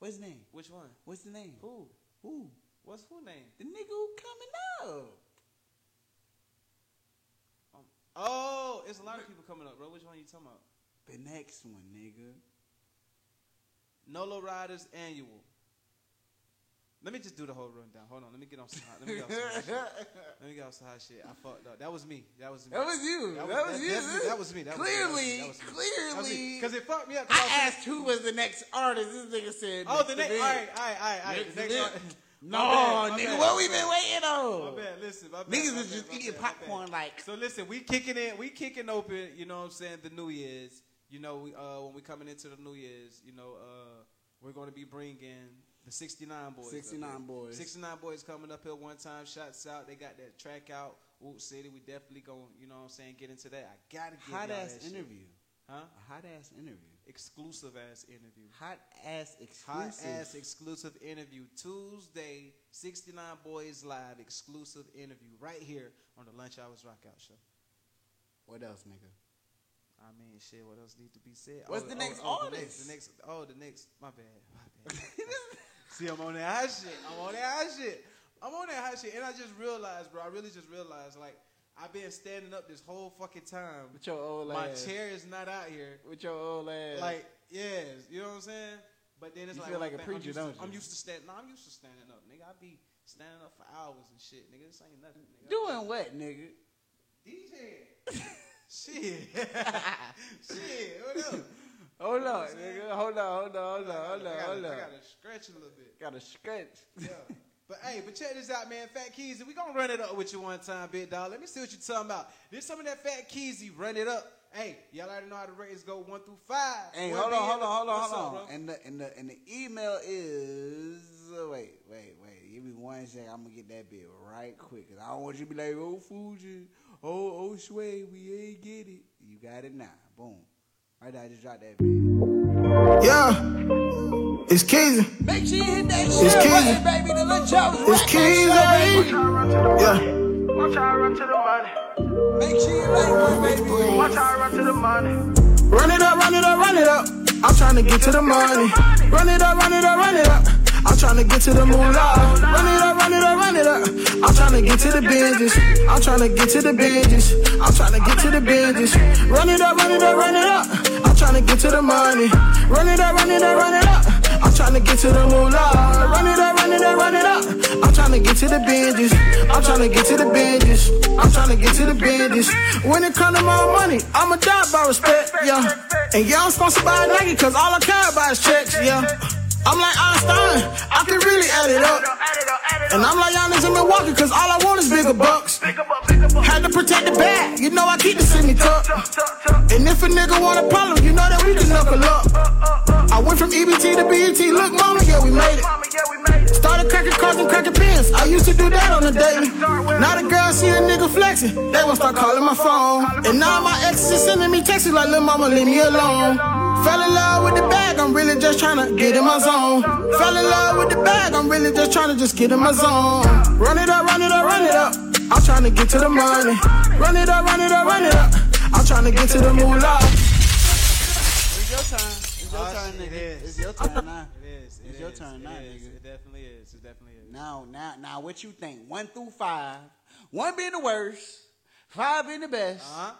S1: What's his name?
S2: Which one?
S1: What's the name?
S2: Who?
S1: Who?
S2: What's who name?
S1: The nigga who coming up.
S2: Um, oh, it's a lot of people coming up, bro. Which one you talking about?
S1: The next one, nigga.
S2: Nolo Riders Annual. Let me just do the whole rundown. Hold on. Let me get on some hot. Let me get on some hot shit. Let me get on some hot shit. I fucked up. That was me. That was me.
S1: That was you. That was you.
S2: That, that was me. That was
S1: Clearly,
S2: me. That was me. That was me.
S1: clearly.
S2: Because it fucked me up.
S1: I
S2: was-
S1: asked who was the next artist. This nigga said.
S2: Oh, the next. All right, all right, all right. all right.
S1: Next
S2: The next
S1: Big.
S2: one-
S1: No,
S2: My bad, my
S1: nigga,
S2: bad,
S1: what we been waiting on?
S2: My bad. Listen, my bad.
S1: Niggas was just eating
S2: bad, my bad.
S1: popcorn like.
S2: So listen, we kicking it. We kicking open. You know what I'm saying? The New Year's. You know, we uh when we coming into the New Year's. You know, uh we're going to be bringing the 69 boys.
S1: 69 boys.
S2: 69 boys coming up here one time. Shots out. They got that track out. Woot City. We definitely going. You know what I'm saying? Get into that. I gotta get
S1: Hot ass
S2: that shit.
S1: interview.
S2: Huh?
S1: A hot ass interview.
S2: Exclusive ass interview.
S1: Hot ass exclusive.
S2: Hot ass exclusive interview Tuesday, 69 Boys Live exclusive interview right here on the Lunch Hours Rockout Show.
S1: What else, nigga?
S2: I mean, shit. What else need to be said?
S1: What's the oh, next oh, oh, artist?
S2: The next, oh, the next. My bad. My bad. See, I'm on that hot shit. I'm on that hot shit. I'm on that hot shit, and I just realized, bro. I really just realized, like, I've been standing up this whole fucking time.
S1: With your old
S2: My
S1: ass.
S2: chair is not out here.
S1: With your old ass.
S2: Like, yes, you know what I'm saying? But then it's
S1: You
S2: like,
S1: feel like a preacher,
S2: I'm used
S1: don't
S2: to,
S1: you?
S2: I'm used to standing. No, I'm used to standing up, nigga. I be standing up for hours and shit, nigga. This ain't nothing, nigga.
S1: Doing what, nigga?
S2: DJ. shit. shit. What up?
S1: Hold
S2: You know
S1: on,
S2: saying?
S1: nigga. Hold on, hold on, hold on, hold
S2: gotta-
S1: on,
S2: I
S1: hold
S2: gotta-
S1: on.
S2: I gotta stretch a little bit.
S1: Got to stretch.
S2: Yeah. But hey, but check this out, man. Fat Keezy, we gonna run it up with you one time, big dog. Let me see what you talking about. This some of that Fat Keezy, run it up. Hey, y'all already know how the ratings go one through five.
S1: Hey, hold on, hold on, hold on, hold on. And the and the and the email is wait, wait, wait. Give me one second. I'm gonna get that bit right quick. Cause I don't want you to be like, oh Fuji, oh oh Sway, we ain't get it. You got it now. Boom. Right there, I just dropped that bit.
S28: Yeah, it's Keezy.
S1: Make sure you hit that
S28: It's
S1: share
S28: Keezy.
S1: button, baby. The Lunch Hours
S28: It's
S1: Rock
S28: Keezy. Yeah.
S29: Watch how I run to the money.
S1: Make sure you like one, baby.
S29: Watch how I run to the money.
S28: Run it up, run it up, run it up. I'm trying to get to the money. Run it up, run it up, run it up. To get to the moolah. Run it up, run it up, run it up. I'm trying to get to the business. I'm trying to get to the binges. I'm trying to get to the binges. Run it up, run it up, run it up. I'm trying to get to the money. Run it up, run it up, run it up. I'm trying to get to the moolah. Run it up, run it up, run it up. I'm trying to get to the binges. I'm trying to get to the binges. I'm trying to get to the binges. When it comes to my money, I'ma die by respect, yeah. And yeah, I'm sponsored by Nike, cause all I care about is checks, yeah. I'm like Einstein, I can really add it up. And I'm like Giannis in Milwaukee, cause all I want is bigger bucks. Had to protect the bag, you know I keep the semi tuck. And if a nigga want a problem, you know that we can knuckle up. I went from EBT to BET, look mama, yeah we made it. Started cracking cars and cracking pins, I used to do that on the daily. Now the girls see a nigga flexing, they gon' start calling my phone. And now my exes is sending me texts like, little mama, leave me alone. Fell in love with the bag, I'm really just trying to get in my zone. Fell in love with the bag, I'm really just trying to just get in my zone. Run it up, run it up, run it up. I'm trying to get to the money. Run it up, run it up, run it up. I'm trying to get to the moolah.
S1: It's your turn. It's your
S2: ah,
S1: turn,
S2: shit,
S1: nigga.
S2: it is.
S1: Your turn now. Turn
S2: it
S1: now,
S2: is,
S1: nigga.
S2: It definitely is. It definitely is.
S1: Now, now, now, what you think? One through five. One being the worst, five being the best.
S2: Uh-huh.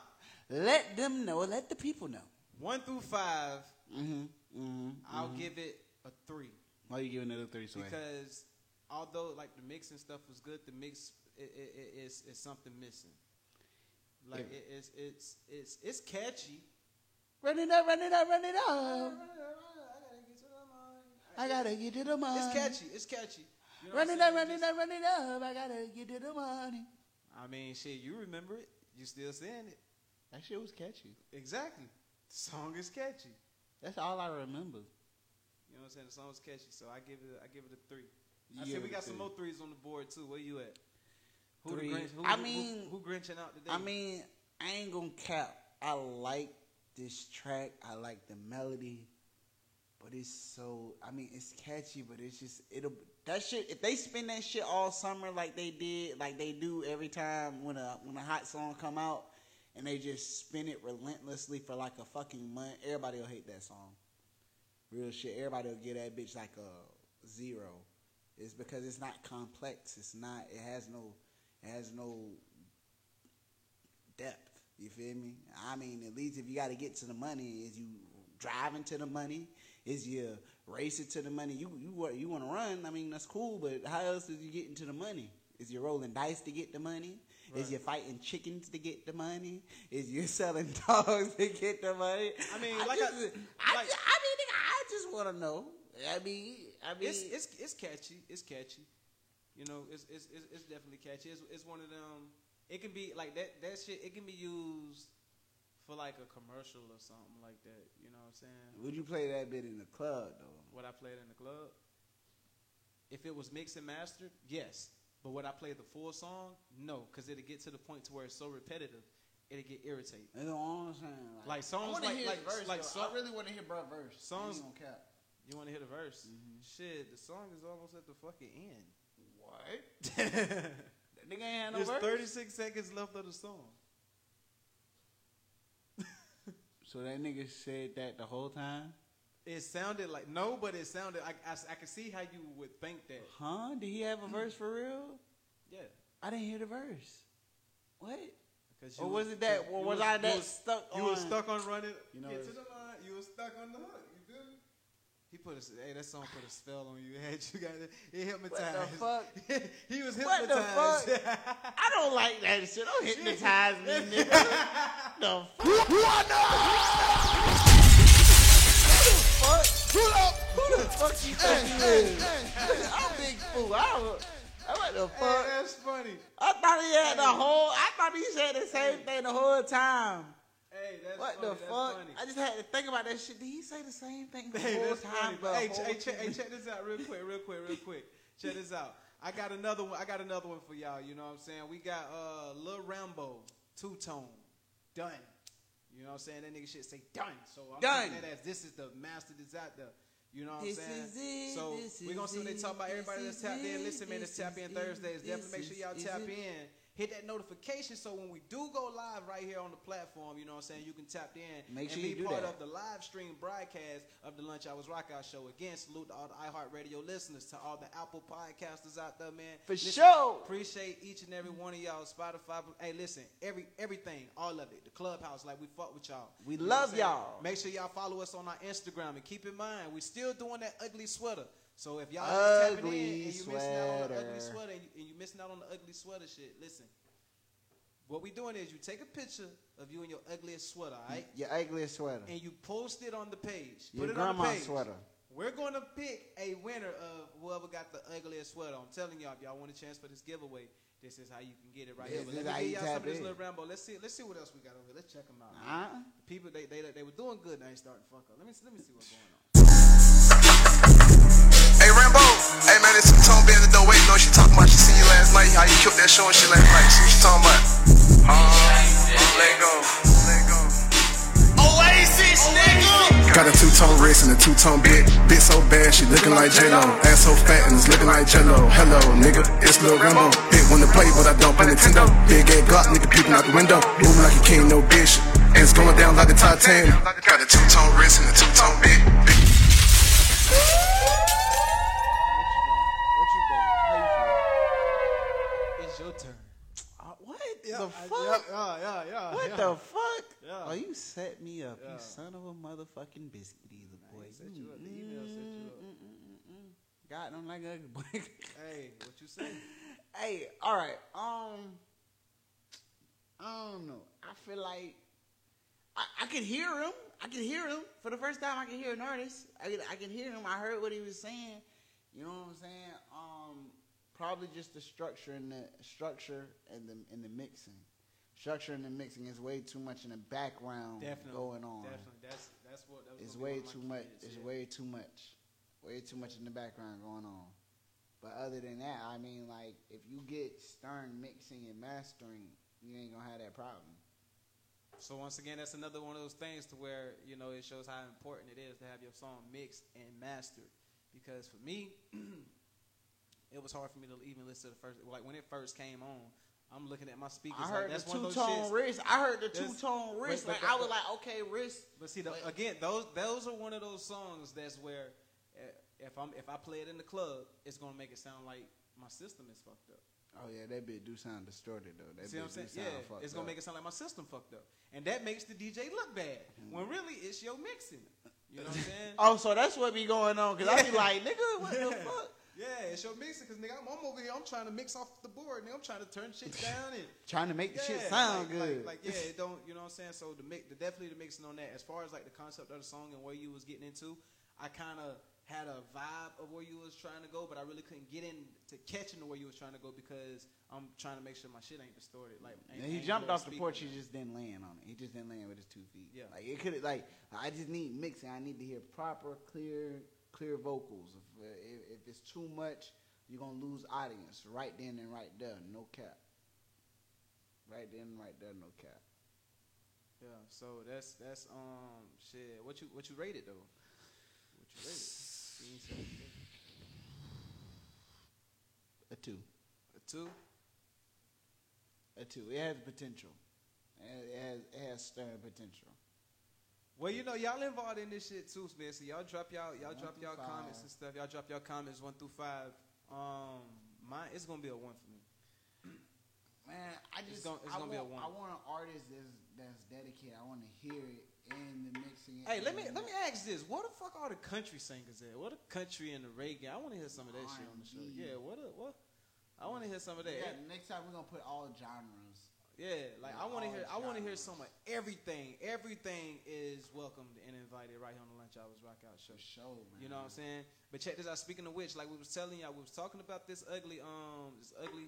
S1: Let them know. Let the people know.
S2: One through 5
S1: Mm-hmm. Mm-hmm.
S2: I'll give it a three.
S1: Why are you giving it a three? Sway?
S2: Because although like the mix and stuff was good, the mix it, it, it is is something missing. Like it, it's it's it's it's catchy.
S1: Run it up, run it up, run it up. I gotta get to the money.
S2: It's catchy. It's catchy. You know
S1: Run
S2: what
S1: it
S2: I'm
S1: up,
S2: saying?
S1: run it up, run it up. I gotta get to the money.
S2: I mean, shit, you remember it. You still saying it.
S1: That shit was catchy.
S2: Exactly. The song is catchy.
S1: That's all I remember.
S2: You know what I'm saying? The song is catchy, so I give it I give it a three.
S1: You
S2: I said we got some more threes on the board too. Where you at? Who
S1: Three.
S2: Grinch? Who,
S1: I
S2: who-
S1: mean,
S2: who, who Grinching out today?
S1: I mean, I ain't gonna cap. I like this track. I like the melody, but it's so. I mean, it's catchy, but it's just it'll that shit. If they spin that shit all summer like they did, like they do every time when a when a hot song come out, and they just spin it relentlessly for like a fucking month, everybody will hate that song. Real shit. Everybody will give that bitch like a zero. It's because it's not complex. It's not. It has no. It has no depth. You feel me? I mean, at least if you got to get to the money, is you driving to the money? Is you racing to the money? You you you want to run? I mean, that's cool, but how else is you getting to the money? Is you rolling dice to get the money? Is you fighting chickens to get the money? Is you selling dogs to get the money?
S2: I mean,
S1: I
S2: like
S1: just,
S2: I-
S1: I,
S2: like-
S1: I mean, I just want to know. I mean, I mean,
S2: it's it's it's catchy. It's catchy. You know, it's it's it's, it's definitely catchy. It's, it's one of them. It can be like that. That shit. It can be used for like a commercial or something like that. You know what I'm saying?
S1: Would you play that bit in the club though?
S2: What I played in the club. If it was mixed and mastered, yes. But would I play the full song? No, because it'll get to the point to where it's so repetitive, it'll get irritating.
S1: You know what I'm saying?
S2: Like
S1: I
S2: songs
S1: wanna
S2: like
S1: hear
S2: like
S1: verse,
S2: like
S1: though.
S2: song-
S1: I really want to hear bro verse.
S2: Songs-
S1: I ain't gonna cap.
S2: You want to hear the verse? Mm-hmm. Shit, the song is almost at the fucking end.
S1: What? that nigga ain't had no
S2: There's
S1: verse.
S2: 36 seconds left of the song.
S1: So that nigga said that the whole time.
S2: It sounded like no, but it sounded. I, I, I can see how you would think that.
S1: Huh? Did he have a verse for real?
S2: Yeah.
S1: I didn't hear the verse. What? Or was it that?
S2: You
S1: was I that
S2: was-
S1: stuck
S2: You
S1: on?
S2: were stuck on running.
S1: You know,
S2: get to the line. You were stuck on the hook. You feel me? He put a hey, that song put a spell on you. Had you got it? It hypnotized.
S1: What the fuck?
S2: he was
S1: What the
S2: hypnotized.
S1: fuck? I don't like that shit. Don't hypnotize me, nigga. the fuck? Who the fuck you think you is? I'm big fool. I don't. I what the
S2: Hey,
S1: fuck?
S2: that's funny.
S1: I thought he had the whole. I thought he said the same thing the whole time.
S2: Hey, that's
S1: What
S2: funny.
S1: the fuck?
S2: Funny.
S1: I just had to think about that shit. Did he say the same thing the
S2: Hey,
S1: whole time? the
S2: Hey, ch-
S1: whole
S2: hey, check, hey, check this out real quick, real quick, real quick. check this out. I got another one. I got another one for y'all. You know what I'm saying? We got uh Lil Rambo, two tone, done. You know what I'm saying? That nigga shit say done. So I'm
S1: Done.
S2: that as this is the master disaster. You know what
S1: This
S2: I'm saying?
S1: it,
S2: so
S1: this
S2: we're gonna see what they talk about. Everybody that's tapped in, listen, man, it's tap in Thursdays. Definitely make sure y'all tap
S1: it.
S2: in. Hit that notification so when we do go live right here on the platform, you know what I'm saying, you can tap in
S1: Make
S2: and
S1: sure
S2: be part
S1: that.
S2: of the live stream broadcast of the Lunch Hours Rock Out Show. Again, salute to all the iHeartRadio listeners, to all the Apple podcasters out there, man.
S1: For
S2: Listen,
S1: sure.
S2: Appreciate each and every one of y'all. Spotify. Hey, listen, every everything, all of it. The clubhouse, like we fuck with y'all.
S1: We
S2: You
S1: love y'all.
S2: Make sure y'all follow us on our Instagram and keep in mind we're still doing that ugly sweater. So if y'all just tapping in and you missing out on the ugly
S1: sweater.
S2: and you, and you missing out on the ugly sweater shit, listen. What we doing is you take a picture of you in your ugliest sweater, all right?
S1: Your ugliest sweater.
S2: And you post it on the page.
S1: Your
S2: Put it on the page.
S1: sweater.
S2: We're gonna pick a winner of whoever got the ugliest sweater. I'm telling y'all, if y'all want a chance for this giveaway, this is how you can get it right
S1: This
S2: here. But let me give y'all some of this little Rambo. Let's see. Let's see what else we got over here. Let's check them out.
S1: Uh-huh.
S2: The people they, they they were doing good. Now they starting to fuck up. Let me see, let me see what's going on.
S30: Hey Rambo, hey man, it's Tone being the door waiting on. She talking about she seen you last night, how you killed that show and shit last night. See what you talking about? Uh, let go, let go. Oasis, nigga.
S11: Got a two-tone wrist and a two-tone bit. Bit so bad, she looking like J-Lo. Ass so fat and it's looking like Jello. Hello, nigga, it's Lil Rambo. Big wanna play, but I don't play Nintendo. Big ass Glock, nigga peeping out the window. Moving like a king, no bitch. And it's going down like a Titanic.
S30: Got a two-tone wrist and a two-tone bit.
S2: It's your turn.
S1: what
S2: Yeah,
S1: the
S2: I-
S1: fuck?
S2: yeah, yeah,
S1: What
S2: yeah.
S1: the fuck?
S2: Yeah.
S1: Oh, you set me up,
S2: Yeah.
S1: you son of a motherfucking biscuit eater, boy.
S2: set you up. The email set you up.
S1: Mm, mm, mm, God, I'm like ugly boy.
S2: Hey, what you say?
S1: hey, all right. Um, I don't know. I feel like I, I can hear him. I can hear him for the first time. I can hear an artist. I can, I can hear him. I heard what he was saying. You know what I'm saying? Um, probably just the structure and the structure and the and the mixing. Structure and the mixing is way too much in the background
S2: Definitely
S1: going on.
S2: Definitely. That's that's what. That was
S1: It's way too much.
S2: kids,
S1: It's
S2: yeah.
S1: way too much. Way too much in the background going on. But other than that, I mean, like, if you get Stern mixing and mastering, you ain't gonna have that problem.
S2: So once again, that's another one of those things to where you know it shows how important it is to have your song mixed and mastered. Because for me, it was hard for me to even listen to the first. Like when it first came on, I'm looking at my speakers.
S1: I
S2: like,
S1: heard
S2: that's
S1: the two tone wrist. I heard the two tone
S2: but-
S1: wrist. Like I was like, okay, wrist.
S2: But see, the, again, those those are one of those songs that's where uh, if I'm if I play it in the club, it's gonna make it sound like my system is fucked up.
S1: Oh yeah, that bit do sound distorted though. That
S2: See what I'm
S1: bit
S2: saying?
S1: do sound
S2: Yeah, it's gonna
S1: up.
S2: make it sound like my system fucked up, and that makes the DJ look bad when really it's your mixing. You know what I'm saying?
S1: Oh, so that's what be going on? Cause I be like, nigga, what the fuck?
S2: Yeah, it's your mixing because nigga, I'm, I'm over here. I'm trying to mix off the board. Nigga, I'm trying to turn shit down and
S1: Trying to make the shit sound
S2: like,
S1: good.
S2: Like, like, yeah, it don't. You know what I'm saying? So the mix, the definitely the mixing on that. As far as like the concept of the song and where you was getting into, I kind of had a vibe of where you was trying to go, but I really couldn't get into catching to where you was trying to go because I'm trying to make sure my shit ain't distorted. Like ain't-
S1: he jumped off the porch. He just didn't land on it. He just didn't land with his two feet.
S2: Yeah.
S1: Like it could like I just need mixing. I need to hear proper, clear, clear vocals. If uh, if, if it's too much, you're gonna lose audience right then and right there. No cap. Right then and right there. No cap.
S2: Yeah, so that's that's um shit. What you what you rated though? What you rated? You ain't said it.
S1: A two.
S2: A two.
S1: A two. It has potential. It has it has stern potential.
S2: Well, you know, y'all involved in this shit too, man. So y'all drop y'all y'all
S1: One
S2: drop y'all
S1: five.
S2: comments and stuff. Y'all drop y'all comments one through five. Um, mine it's gonna be a one for me.
S1: Man, I
S2: It's
S1: just
S2: gonna- it's
S1: I,
S2: gonna be a
S1: want,
S2: one.
S1: I want an artist that's that's dedicated. I want to hear it in the mixing.
S2: Hey, let me let me ask this: What the fuck are the country singers at? What the country and the reggae? I want to hear some of that shit on the show. Yeah, what? A, what? I want to hear some of that.
S1: Yeah, next time we're gonna put all genres.
S2: Yeah, like I want to hear. I want to hear some of everything. Everything is welcomed and invited right here on the Lunch Hours Rock Out Show.
S1: Show, man.
S2: You know what I'm saying? But check this out. Speaking of which, like we was telling y'all, we was talking about this ugly, um, this ugly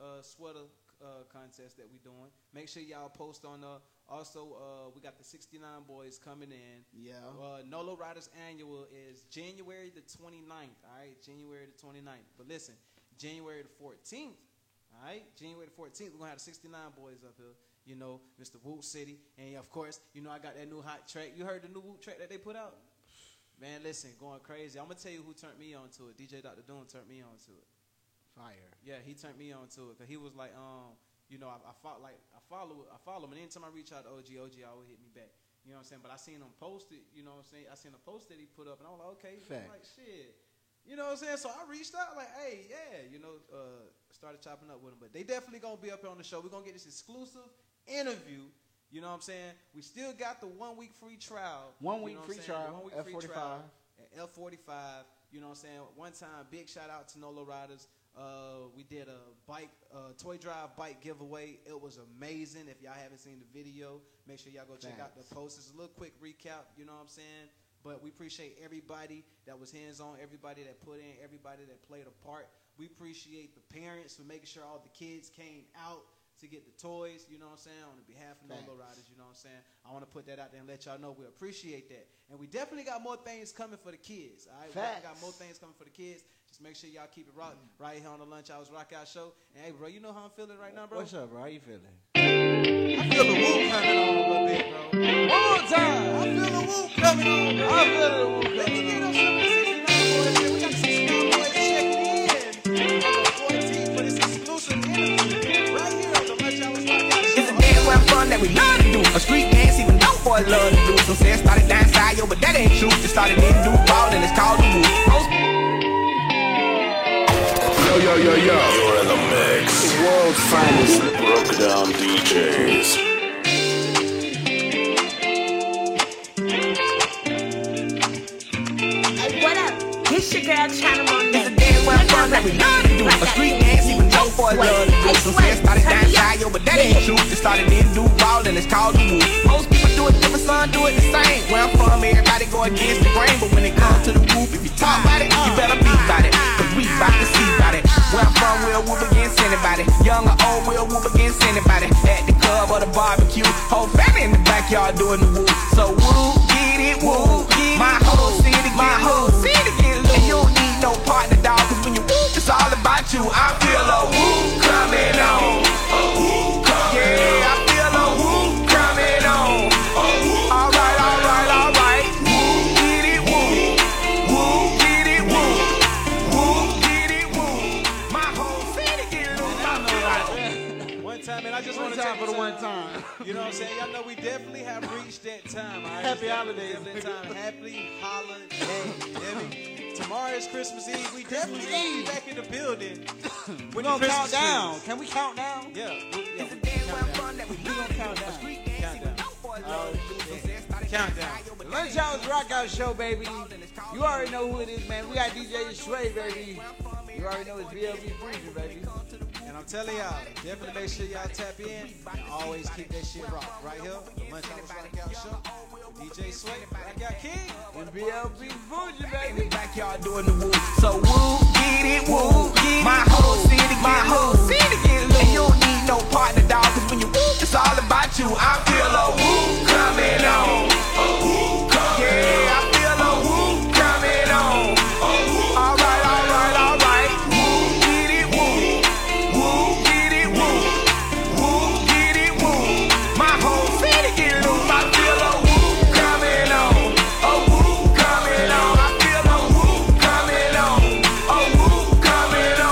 S2: uh, sweater uh, contest that we doing. Make sure y'all post on uh Also, uh, we got the 69 boys coming in.
S1: Yeah.
S2: Uh, Nolo Riders Annual is January the 29th. All right, January the 29th. But listen, January the 14th. All right, January the 14th, we're gonna have the 69 boys up here. You know, Mr. Woot City, and of course, you know I got that new hot track. You heard the new Woot track that they put out? Man, listen, going crazy. I'm gonna tell you who turned me on to it. DJ Dr. Doom turned me on to it.
S1: Fire.
S2: Yeah, he turned me on to it because he was like, um, you know, I, I follow like I follow I follow him, and anytime I reach out to OG, OG always hit me back. You know what I'm saying? But I seen him post it. You know what I'm saying? I seen a post that he put up, and I was like, okay, I'm like shit. You know what I'm saying? So I reached out like, hey, yeah, you know, uh, started chopping up with him. But they definitely gonna be up here on the show. We're gonna get this exclusive interview. You know what I'm saying? We still got the one week free trial.
S1: One
S2: You
S1: week
S2: know
S1: free
S2: I'm saying? The
S1: trial,
S2: One week free
S1: F45.
S2: trial at F45. You know what I'm saying? One time, big shout out to Nolo Riders. Uh, we did a bike, uh, toy drive bike giveaway. It was amazing. If y'all haven't seen the video, make sure y'all go check out the post. It's a little quick recap. You know what I'm saying? But we appreciate everybody that was hands on, everybody that put in, everybody that played a part. We appreciate the parents for making sure all the kids came out to get the toys, you know what I'm saying, on behalf of Nolo
S1: Facts.
S2: Riders, you know what I'm saying? I want to put that out there and let y'all know we appreciate that. And we definitely got more things coming for the kids, all right? We got more things coming for the kids. Just make sure y'all keep it rock right here on the Lunch Hours Rock Out Show. And hey, bro, you know how I'm feeling right now, bro?
S1: What's up, bro? How you feeling?
S2: I feel the coming on a little bit, bro. One more time. I feel the woo coming on. Bro. I feel the woo coming Let me get up some of the 69 boys here. We got the 69 boys checking in on the 14th for this exclusive interview right here on the Lunch Hours Rock Out Show.
S5: It's a damn well fun that we love to do. A street dance, even though boys love to do. Some say it started down side, yo, but that ain't true. Just started in do ball and it's called the woo.
S16: Yo, yo, yo, yo. You're in the mix. The world's finest broke down DJs.
S15: It's your girl China Monet.
S5: It's a damn well fun that we love to do. A street dance, even though boys love to do. Some say started down side, but that ain't true. Just started in do ball and it's called the woo. Most people do it different, son, do it the same. Where I'm from, everybody go against the grain, but when it comes to the whoop, if you talk about it, you better be about it. Cause we bout to see about it. Where I'm from, we'll whoop against anybody. Young or old, we'll whoop against anybody. At the club or the barbecue, whole family in the backyard doing the whoop. So woo, get it, woo. Get it. my whole city, my whole city don't no partner, dog, cause when you whoop, it's all about you. I feel a whoop coming on. A whoop coming yeah, I feel a whoop coming on. Alright, alright, alright. Woo, get it, woo. Woo, get it, woo. Woo, get it, woo. My whole city get loose. I feel like
S2: One time, and I just
S1: One
S2: want to
S1: time for the
S2: the
S1: one time.
S2: You know what I'm saying? Y'all know we definitely have reached that time. All right?
S1: Happy holidays,
S2: definitely
S1: nigga.
S2: Time. Happy holidays. You hear me? Tomorrow is Christmas Eve. We definitely gonna be back in the building.
S1: We're gonna count down. Can we count down?
S2: Yeah. we- yeah.
S5: It's a damn well fun we love to do. A street dance, even though boys love to do. Some say it started down
S2: Countdown.
S5: side, yo, but
S1: The Lunch Hours Rock Out Show, baby. You already know who it is, man. We got DJ Sway, baby. You already know it's BLB Fusion, baby.
S2: And I'm telling y'all, definitely make sure y'all tap in and always keep that shit rock. Right here, the Lunch Hours Rockout Show. DJ Sway, Rockout King,
S1: and BLB Fuji, baby.
S5: In the backyard doing the woo. So woo, get it, woo, get it. My whole city, my whole city get loose. And you don't need no partner, dog, cause when you woo, it's all about you. I feel a woo coming on. A
S6: woo
S5: coming on. Yeah,